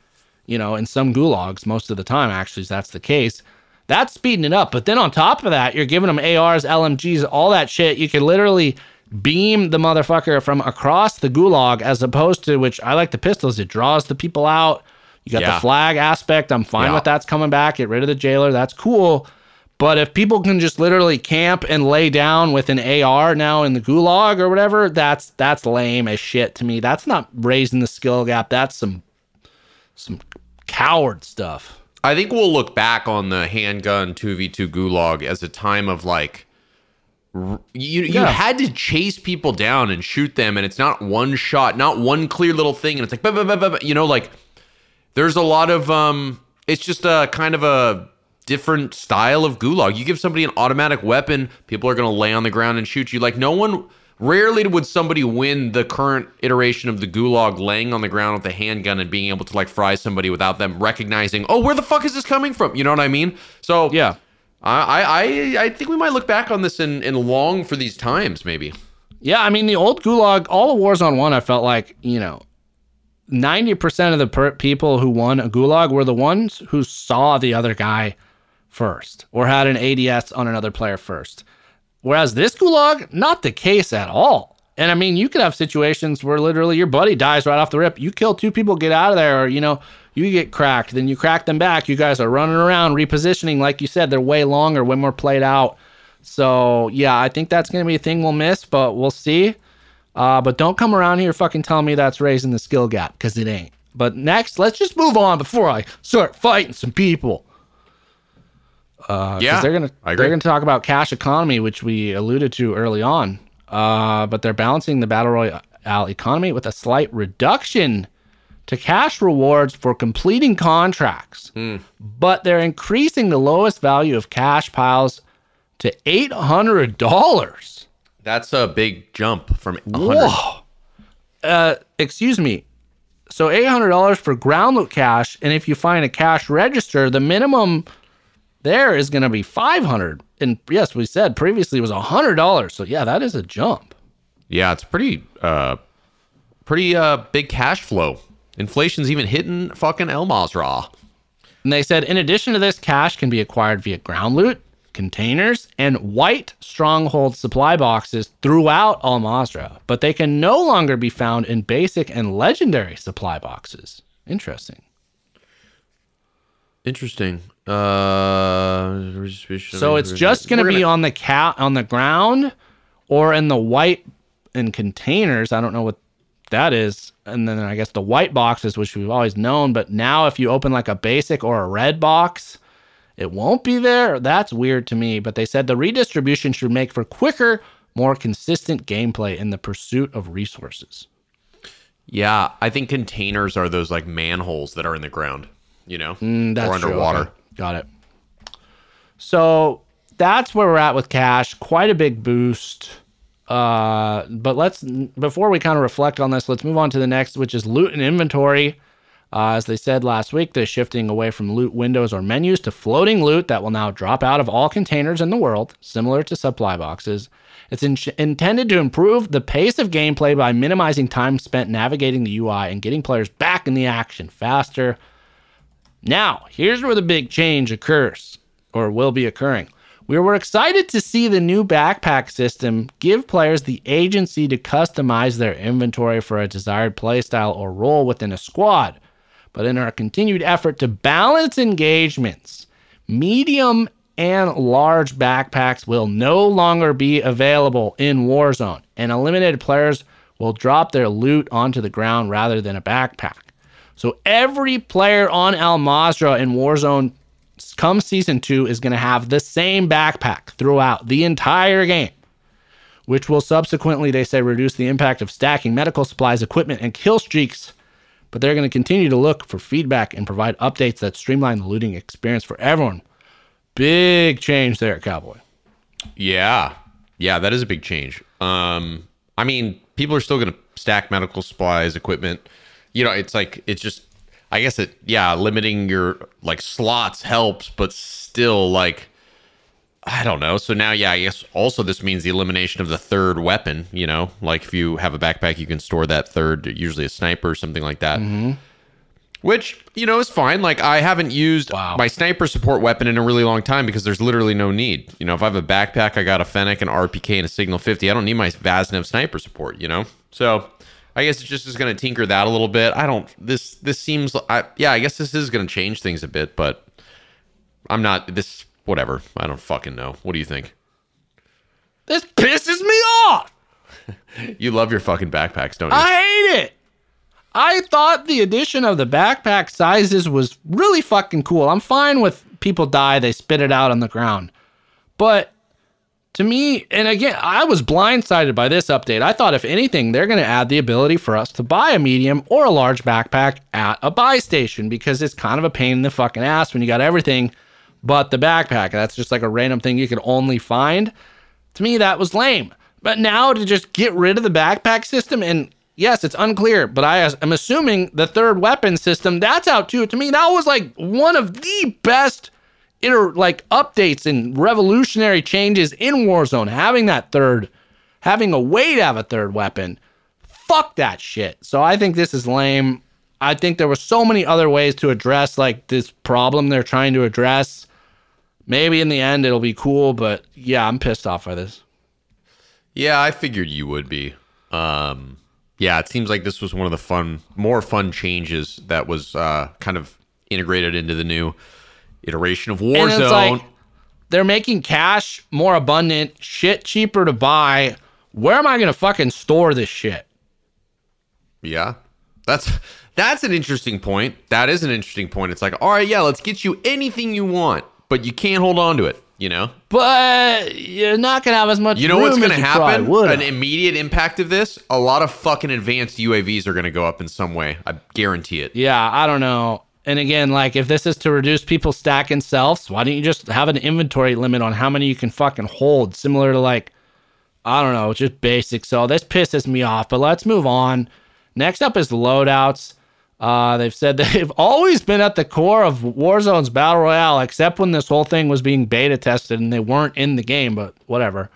you know, in some gulags most of the time, actually, that's the case. That's speeding it up. But then on top of that, you're giving them ARs, LMGs, all that shit. You can literally beam the motherfucker from across the gulag as opposed to which I like the pistols. It draws the people out. You got Yeah. the flag aspect. I'm fine Yeah. with that's coming back. Get rid of the jailer. That's cool. But if people can just literally camp and lay down with an AR now in the gulag or whatever, that's that's lame as shit to me. That's not raising the skill gap. That's some some coward stuff. I think we'll look back on the handgun 2v2 gulag as a time of like you you Yeah. had to chase people down and shoot them and it's not one shot, not one clear little thing and it's like bah, bah, bah, you know like there's a lot of um it's just a kind of a different style of gulag. You give somebody an automatic weapon, people are going to lay on the ground and shoot you. Like no one rarely would somebody win the current iteration of the gulag laying on the ground with a handgun and being able to like fry somebody without them recognizing, "Oh, where the fuck is this coming from?" You know what I mean? So Yeah. I I I think we might look back on this and, and long for these times maybe. Yeah, I mean the old gulag, all the Warzone One, I felt like you know, ninety percent of the per- people who won a gulag were the ones who saw the other guy first or had an ADS on another player first. Whereas this gulag, not the case at all. And I mean, you could have situations where literally your buddy dies right off the rip. You kill two people, get out of there, or you know, you get cracked, then you crack them back. You guys are running around repositioning, like you said, they're way longer, way more played out. So yeah, I think that's gonna be a thing we'll miss, but we'll see. Uh, but don't come around here fucking telling me that's raising the skill gap because it ain't. But next, let's just move on before I start fighting some people. Uh, Yeah, they're gonna they're gonna talk about cash economy, which we alluded to early on. Uh, but they're balancing the battle royale economy with a slight reduction to cash rewards for completing contracts. Hmm. But they're increasing the lowest value of cash piles to eight hundred dollars. That's a big jump from 100. Whoa. uh, excuse me. So eight hundred dollars for ground loot cash, and if you find a cash register, the minimum there is going to be five hundred. And yes, we said previously it was hundred dollars. So yeah, that is a jump. Yeah, it's pretty uh pretty uh big cash flow. Inflation's even hitting fucking Al Mazrah. And they said, in addition to this, cash can be acquired via ground loot, containers, and white stronghold supply boxes throughout Al but they can no longer be found in basic and legendary supply boxes. Interesting. Interesting. Uh So it's just going to be on the cat on the ground or in the white in containers. I don't know what that is. And then I guess the white boxes, which we've always known, but now if you open like a basic or a red box, it won't be there. That's weird to me. But they said the redistribution should make for quicker, more consistent gameplay in the pursuit of resources. Yeah, I think containers are those like manholes that are in the ground, you know, Mm, or underwater. Okay. Got it. So that's where we're at with cash. Quite a big boost. Uh, but let's before we kind of reflect on this, let's move on to the next, which is loot and inventory. Uh, as they said last week, they're shifting away from loot windows or menus to floating loot that will now drop out of all containers in the world, similar to supply boxes. It's in- intended to improve the pace of gameplay by minimizing time spent navigating the UI and getting players back in the action faster. Now, here's where the big change occurs or will be occurring. We were excited to see the new backpack system give players the agency to customize their inventory for a desired playstyle or role within a squad. But in our continued effort to balance engagements, medium and large backpacks will no longer be available in Warzone, and eliminated players will drop their loot onto the ground rather than a backpack. So every player on Al Mazrah in Warzone come season two is going to have the same backpack throughout the entire game, which will subsequently, they say, reduce the impact of stacking medical supplies, equipment, and kill streaks. But they're going to continue to look for feedback and provide updates that streamline the looting experience for everyone. Big change there, Cowboy. Yeah. Yeah, that is a big change. Um I mean, people are still going to stack medical supplies, equipment. You know, it's like it's just I guess it yeah, limiting your like slots helps, but still like I don't know. So now yeah, I guess also this means the elimination of the third weapon, you know? Like if you have a backpack, you can store that third, usually a sniper or something like that. Mm-hmm. Which, you know, is fine. Like I haven't used Wow. my sniper support weapon in a really long time because there's literally no need. You know, if I have a backpack, I got a Fennec, an RPK, and a Signal 50. I don't need my Vaznev sniper support, you know? So I guess it just is going to tinker that a little bit. I don't, this, this seems, I, yeah, I guess this is going to change things a bit, but I'm not, this, whatever. I don't fucking know. What do you think? This pisses me off. You love your fucking backpacks, don't you? I hate it. I thought the addition of the backpack sizes was really fucking cool. I'm fine with people die, they spit it out on the ground. But to me, and again, I was blindsided by this update. I thought if anything, they're going to add the ability for us to buy a medium or a large backpack at a buy station because it's kind of a pain in the fucking ass when you got everything but the backpack. That's just like a random thing you could only find. To me, that was lame. But now to just get rid of the backpack system and yes, it's unclear, but I am assuming the third weapon system that's out too. To me, that was like one of the best iter- like updates and revolutionary changes in Warzone. Having that third, having a way to have a third weapon. Fuck that shit. So I think this is lame. I think there were so many other ways to address like this problem they're trying to address. Maybe in the end it'll be cool, but yeah, I'm pissed off by this. Yeah, I figured you would be. Um, yeah, it seems like this was one of the fun, more fun changes that was uh, kind of integrated into the new iteration of Warzone. like they're making cash more abundant, shit cheaper to buy. Where am I gonna fucking store this shit? yeah, that's that's an interesting point. That is an interesting point. It's like, all right, yeah, let's get you anything you want, but you can't hold on to it. You know, But you're not gonna have as much. you know what's going going to to happen? An immediate impact of this: a lot of fucking advanced UAVs are going to go up in some way. I guarantee it. yeah, I don't know. And again, like if this is to reduce people stacking selves, why don't you just have an inventory limit on how many you can fucking hold? Similar to like, I don't know, just basic. So this pisses me off. But let's move on. Next up is loadouts. Uh, they've said they've always been at the core of Warzone's Battle Royale, except when this whole thing was being beta tested and they weren't in the game, but whatever.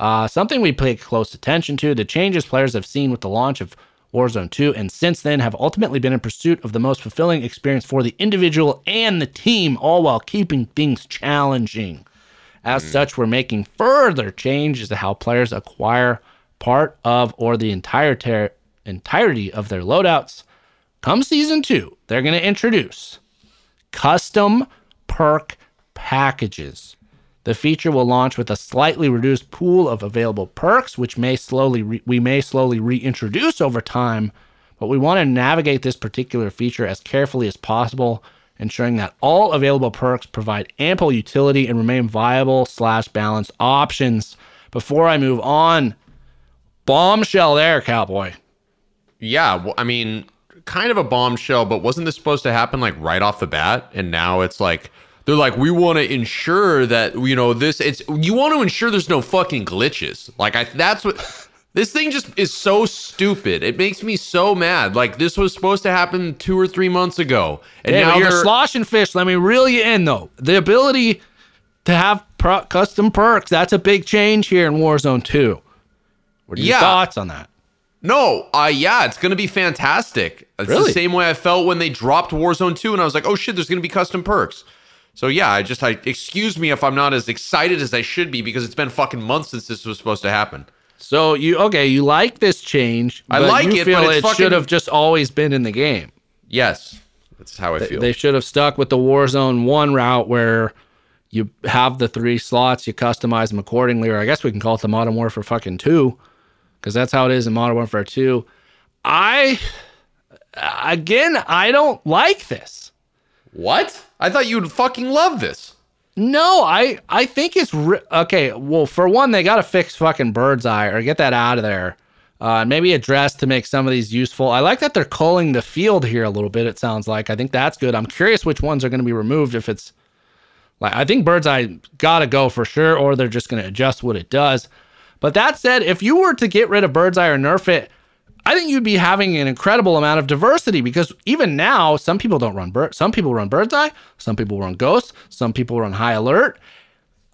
Uh, something we pay close attention to the changes players have seen with the launch of Warzone 2, and since then have ultimately been in pursuit of the most fulfilling experience for the individual and the team, all while keeping things challenging. As hmm. such, we're making further changes to how players acquire part of or the entire ter- entirety of their loadouts. Come season two, they're going to introduce custom perk packages. The feature will launch with a slightly reduced pool of available perks, which may slowly re- we may slowly reintroduce over time. But we want to navigate this particular feature as carefully as possible, ensuring that all available perks provide ample utility and remain viable slash balanced options. Before I move on, bombshell there, cowboy. Yeah, well, I mean, kind of a bombshell, but wasn't this supposed to happen like right off the bat? And now it's like they're like, we want to ensure that you know this. It's you want to ensure there's no fucking glitches. Like I, that's what this thing just is so stupid. It makes me so mad. Like this was supposed to happen two or three months ago, and Hey, now you're sloshing fish. Let me reel you in, though. The ability to have pro- custom perks, that's a big change here in Warzone 2. What are your Yeah. thoughts on that? No, uh yeah, it's gonna be fantastic. It's Really? the same way I felt when they dropped Warzone 2 and I was like, oh shit, there's gonna be custom perks. So yeah, I just I excuse me if I'm not as excited as I should be because it's been fucking months since this was supposed to happen. So, you, okay, you like this change. I like it, but it fucking- should have just always been in the game. Yes. That's how I feel. They should have stuck with the Warzone 1 route where you have the three slots, you customize them accordingly, or I guess we can call it the Modern Warfare fucking 2, because that's how it is in Modern Warfare 2. I, again, I don't like this. What? I thought you'd fucking love this. No, I I think it's okay. Well, for one, they got to fix fucking Bird's Eye or get that out of there. Uh, maybe address to make some of these useful. I like that they're culling the field here a little bit. It sounds like I think that's good. I'm curious which ones are going to be removed. If it's like I think Bird's Eye got to go for sure, or they're just going to adjust what it does. But that said, if you were to get rid of Bird's Eye or nerf it, I think you'd be having an incredible amount of diversity because even now, some people don't run bird. Some people run Bird's Eye. Some people run Ghost. Some people run High Alert.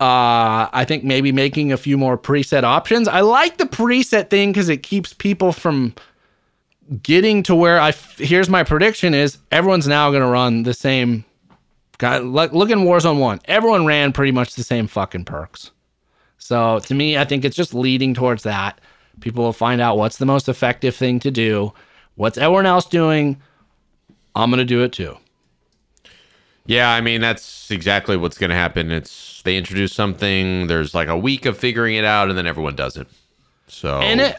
Uh, I think maybe making a few more preset options. I like the preset thing because it keeps people from getting to where I. f- Here's my prediction: is everyone's now going to run the same. God, look, look in Warzone One. Everyone ran pretty much the same fucking perks. So to me, I think it's just leading towards that. People will find out what's the most effective thing to do. What's everyone else doing? I'm gonna do it too. Yeah, I mean that's exactly what's going to happen. It's they introduce something, there's like a week of figuring it out and then everyone does it. So And it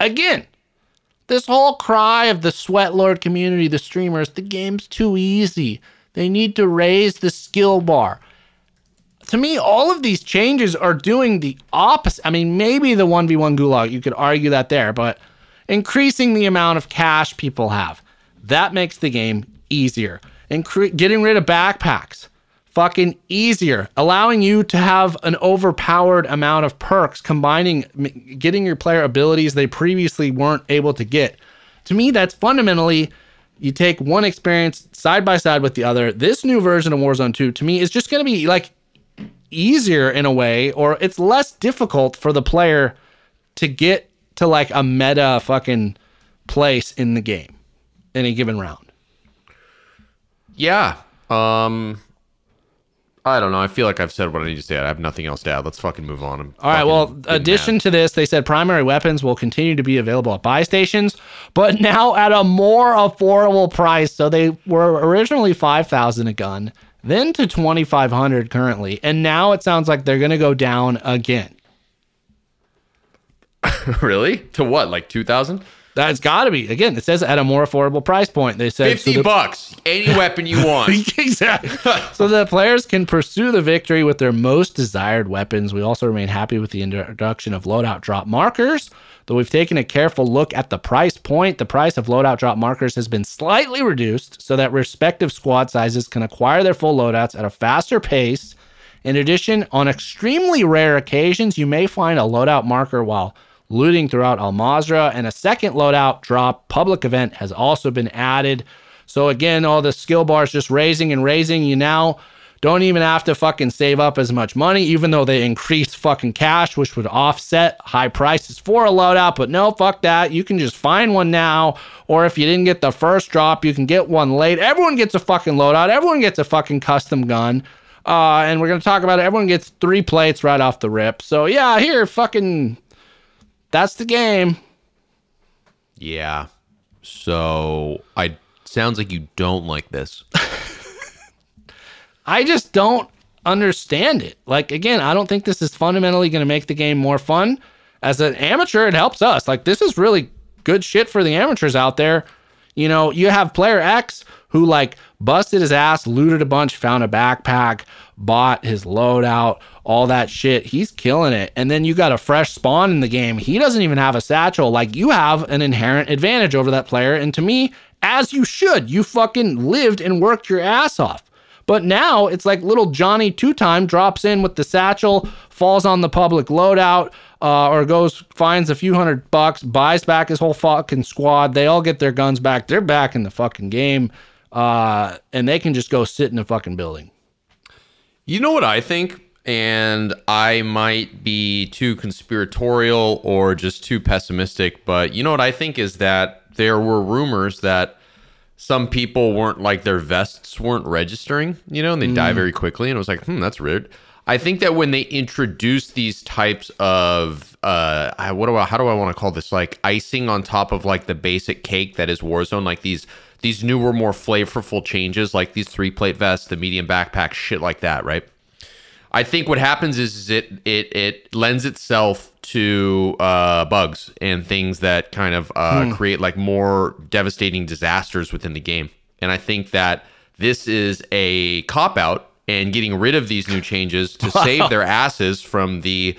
again, this whole cry of the sweat lord community, the streamers, the game's too easy. They need to raise the skill bar. To me, all of these changes are doing the opposite. I mean, maybe the 1v1 gulag, you could argue that there, but increasing the amount of cash people have. That makes the game easier. Incre- getting rid of backpacks fucking easier, allowing you to have an overpowered amount of perks, combining, getting your player abilities they previously weren't able to get. To me, that's fundamentally you take one experience side by side with the other. This new version of Warzone 2 to me is just going to be like easier in a way, or it's less difficult for the player to get to like a meta fucking place in the game in a given round. yeah. Um I don't know. I feel like I've said what I need to say. I have nothing else to add. Let's fucking move on. I'm All right. Well, addition mad. to this, they said primary weapons will continue to be available at buy stations, but now at a more affordable price. So they were originally five thousand a gun, then to twenty five hundred currently, and now it sounds like they're gonna go down again. really? To what? Like 2000? That's got to be again. It says at a more affordable price point. They said 50 so the- bucks. Any weapon you want. exactly. so the players can pursue the victory with their most desired weapons. We also remain happy with the introduction of loadout drop markers. Though we've taken a careful look at the price point, the price of loadout drop markers has been slightly reduced so that respective squad sizes can acquire their full loadouts at a faster pace. In addition, on extremely rare occasions, you may find a loadout marker while looting throughout Al Mazrah, and a second loadout drop public event has also been added. So again, all the skill bars just raising and raising. You now don't even have to fucking save up as much money, even though they increase fucking cash, which would offset high prices for a loadout. But no, fuck that. You can just find one now. Or if you didn't get the first drop, you can get one late. Everyone gets a fucking loadout. Everyone gets a fucking custom gun. Uh, and we're going to talk about it. Everyone gets three plates right off the rip. So yeah, here, fucking, that's the game. Yeah. So I sounds like you don't like this. I just don't understand it. Like again, I don't think this is fundamentally going to make the game more fun. As an amateur, it helps us. Like this is really good shit for the amateurs out there. You know, you have player X who like busted his ass, looted a bunch, found a backpack, bought his loadout, all that shit. He's killing it. And then you got a fresh spawn in the game. He doesn't even have a satchel. Like you have an inherent advantage over that player. And to me, as you should, you fucking lived and worked your ass off. But now it's like little Johnny two time drops in with the satchel, falls on the public loadout, uh, or goes finds a few hundred bucks, buys back his whole fucking squad. They all get their guns back. They're back in the fucking game, uh, and they can just go sit in a fucking building. You know what I think? And I might be too conspiratorial or just too pessimistic, but you know what I think is that there were rumors that some people weren't like their vests weren't registering, you know, and they die very quickly. And it was like, hmm, that's weird. I think that when they introduce these types of uh I- what do I how do I want to call this like icing on top of like the basic cake that is Warzone like these these newer more flavorful changes like these three plate vests the medium backpack shit like that right I think what happens is, is it it it lends itself to uh, bugs and things that kind of uh, create like more devastating disasters within the game. And I think that this is a cop out and getting rid of these new changes to save their asses from the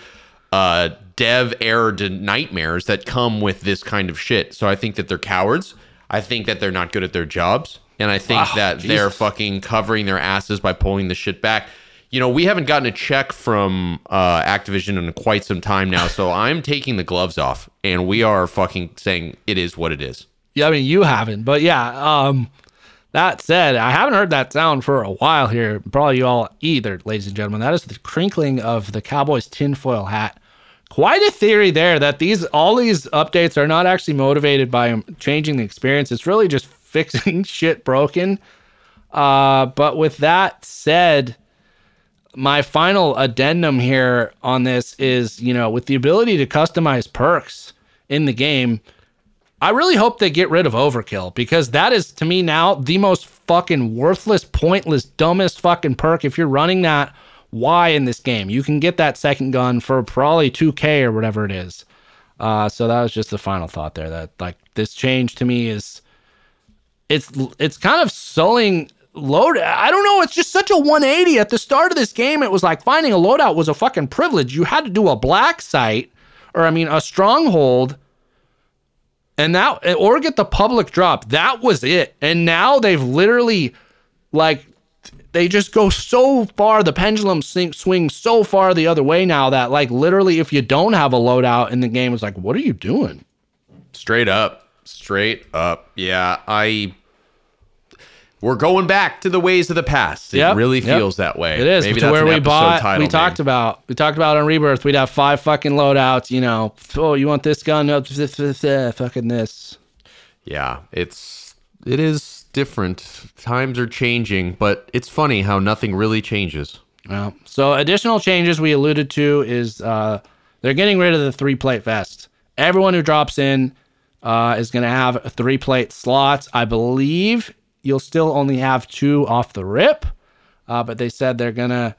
uh, dev error nightmares that come with this kind of shit. So I think that they're cowards. I think that they're not good at their jobs. And I think Wow, that they're fucking covering their asses by pulling the shit back. You know, we haven't gotten a check from uh, Activision in quite some time now, so I'm taking the gloves off, and we are fucking saying it is what it is. Yeah, I mean you haven't, but yeah. Um, that said, I haven't heard that sound for a while here. Probably you all either, ladies and gentlemen. That is the crinkling of the Cowboys tinfoil hat. Quite a theory there that these all these updates are not actually motivated by changing the experience. It's really just fixing shit broken. Uh, but with that said, my final addendum here on this is, you know, with the ability to customize perks in the game, I really hope they get rid of overkill because that is to me now the most fucking worthless, pointless, dumbest fucking perk. If you're running that, why in this game? You can get that second gun for probably 2k or whatever it is. Uh, so that was just the final thought there. That like this change to me is, it's it's kind of sullying load. I don't know. It's just such a 180 at the start of this game. It was like finding a loadout was a fucking privilege. You had to do a black site, or I mean a stronghold and that or get the public drop that was it and now they've literally like they just go so far the pendulum swing, swings so far the other way now that like literally if you don't have a loadout in the game it's like what are you doing Straight up. Straight up. Yeah, I. We're going back to the ways of the past. It Yep, really yep. feels that way. it is Maybe to that's where we bought title we talked about we talked about on rebirth we'd have five fucking loadouts you know oh you want this gun no, fucking this Yeah, it's it is different. Times are changing, but it's funny how nothing really changes. Well, so additional changes we alluded to is uh, they're getting rid of the three plate vest. Everyone who drops in uh, is going to have a three plate slots. I believe you'll still only have two off the rip, uh, but they said they're to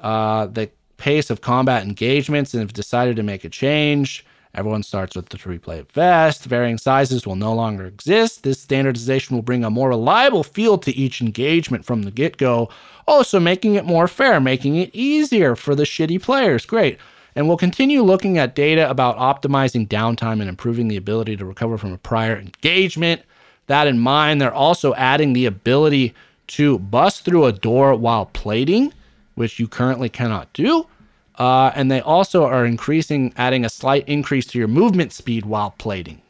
uh, the pace of combat engagements and have decided to make a change. Everyone starts with the three plate vest. Varying sizes will no longer exist. This standardization will bring a more reliable feel to each engagement from the get go, also making it more fair, making it easier for the shitty players. Great. And we'll continue looking at data about optimizing downtime and improving the ability to recover from a prior engagement. That in mind, they're also adding the ability to bust through a door while plating, which you currently cannot do. Uh, and they also are increasing, adding a slight increase to your movement speed while plating.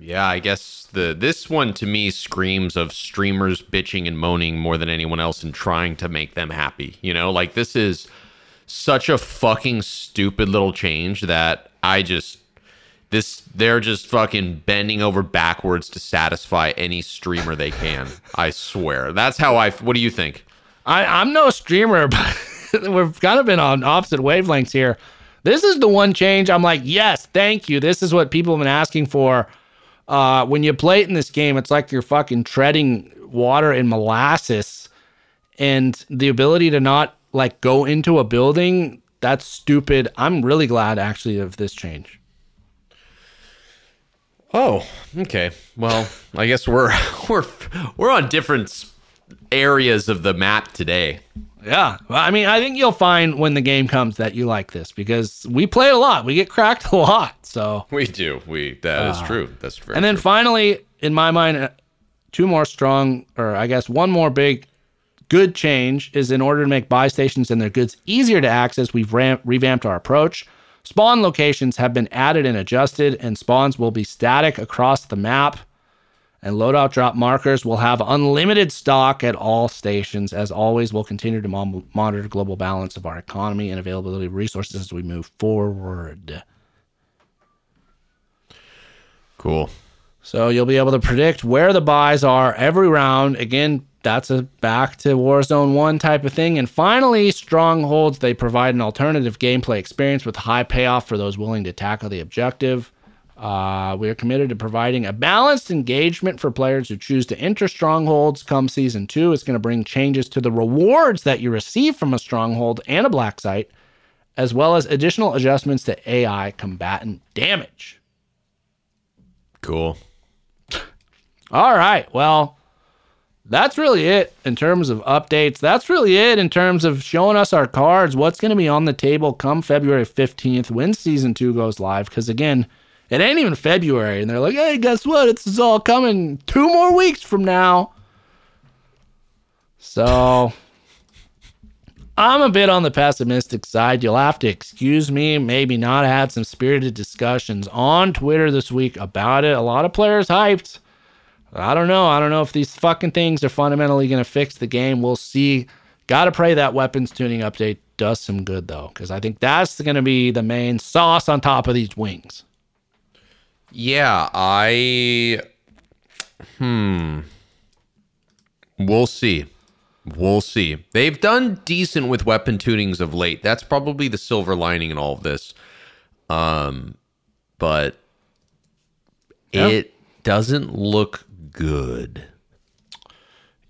Yeah, I guess the this one to me screams of streamers bitching and moaning more than anyone else and trying to make them happy. You know, like this is such a fucking stupid little change that I just this they're just fucking bending over backwards to satisfy any streamer they can. I swear. That's how I what do you think? I, I'm no streamer, but we've kind of been on opposite wavelengths here. This is the one change I'm like, yes, thank you. This is what people have been asking for. Uh, when you play it in this game, it's like you're fucking treading water in molasses, and the ability to not like go into a building that's stupid. I'm really glad actually of this change. Oh, okay. Well, I guess we're we're we're on different areas of the map today. Yeah, well, I mean, I think you'll find when the game comes that you like this because we play a lot. We get cracked a lot, so We do. We that is true. That's very And then true. finally, in my mind, uh, two more strong, or I guess one more big good change is in order to make buy stations and their goods easier to access, we've ram- revamped our approach. Spawn locations have been added and adjusted, and spawns will be static across the map. And loadout drop markers will have unlimited stock at all stations. As always, we'll continue to mon- monitor global balance of our economy and availability of resources as we move forward. cool. So you'll be able to predict where the buys are every round. Again, that's a back to Warzone 1 type of thing. And finally, Strongholds, they provide an alternative gameplay experience with high payoff for those willing to tackle the objective. Uh, we are committed to providing a balanced engagement for players who choose to enter Strongholds come season two. It's going to bring changes to the rewards that you receive from a Stronghold and a Black Site, as well as additional adjustments to AI combatant damage. Cool. All right. Well, that's really it in terms of updates. That's really it in terms of showing us our cards, what's going to be on the table come February 15th when season two goes live. Because again, it ain't even February. And they're like, hey, guess what? It's, all coming two more weeks from now. So I'm a bit on the pessimistic side. You'll have to excuse me. Maybe not. I had some spirited discussions on Twitter this week about it. A lot of players hyped. I don't know. I don't know if these fucking things are fundamentally going to fix the game. We'll see. Got to pray that weapons tuning update does some good, though, because I think that's going to be the main sauce on top of these wings. Yeah, I hmm. We'll see. We'll see. They've done decent with weapon tunings of late. That's probably the silver lining in all of this. Um but Yep. it doesn't look good.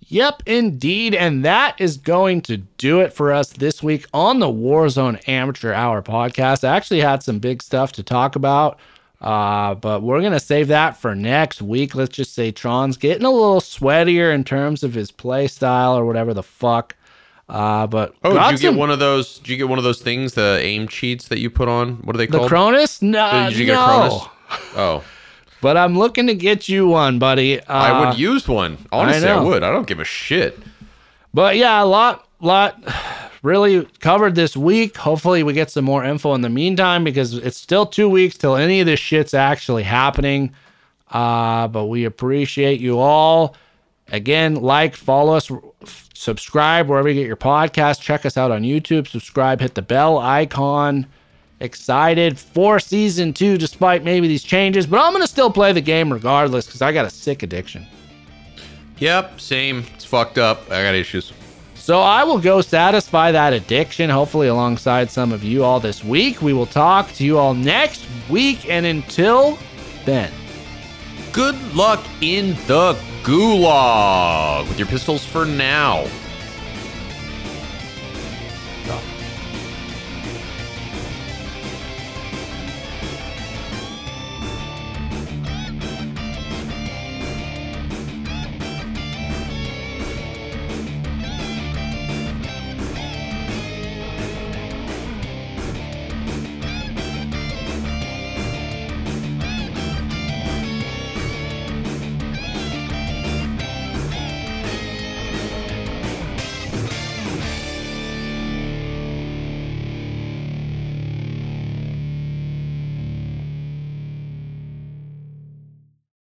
Yep, indeed. And that is going to do it for us this week on the Warzone Amateur Hour podcast. I actually had some big stuff to talk about, uh, but we're going to save that for next week. Let's just say Tron's getting a little sweatier in terms of his play style or whatever the fuck. Uh, but Oh, did you some- get one of those? Did you get one of those things, the aim cheats that you put on? What are they called? the called? Cronus? No, Did you get a no. Cronus? Oh, But I'm looking to get you one, buddy. Uh, I would use one. Honestly, I, know. would. I don't give a shit. But yeah, a lot, lot really covered this week. Hopefully, we get some more info in the meantime because it's still two weeks till any of this shit's actually happening. Uh, but we appreciate you all. Again, like, follow us, subscribe wherever you get your podcast. Check us out on YouTube. Subscribe, hit the bell icon. Excited for season two, despite maybe these changes, but I'm gonna still play the game regardless because I got a sick addiction. Yep, same. It's fucked up. I got issues. So I will go satisfy that addiction, hopefully, alongside some of you all this week. We will talk to you all next week. And until then, Good luck in the gulag with your pistols for now.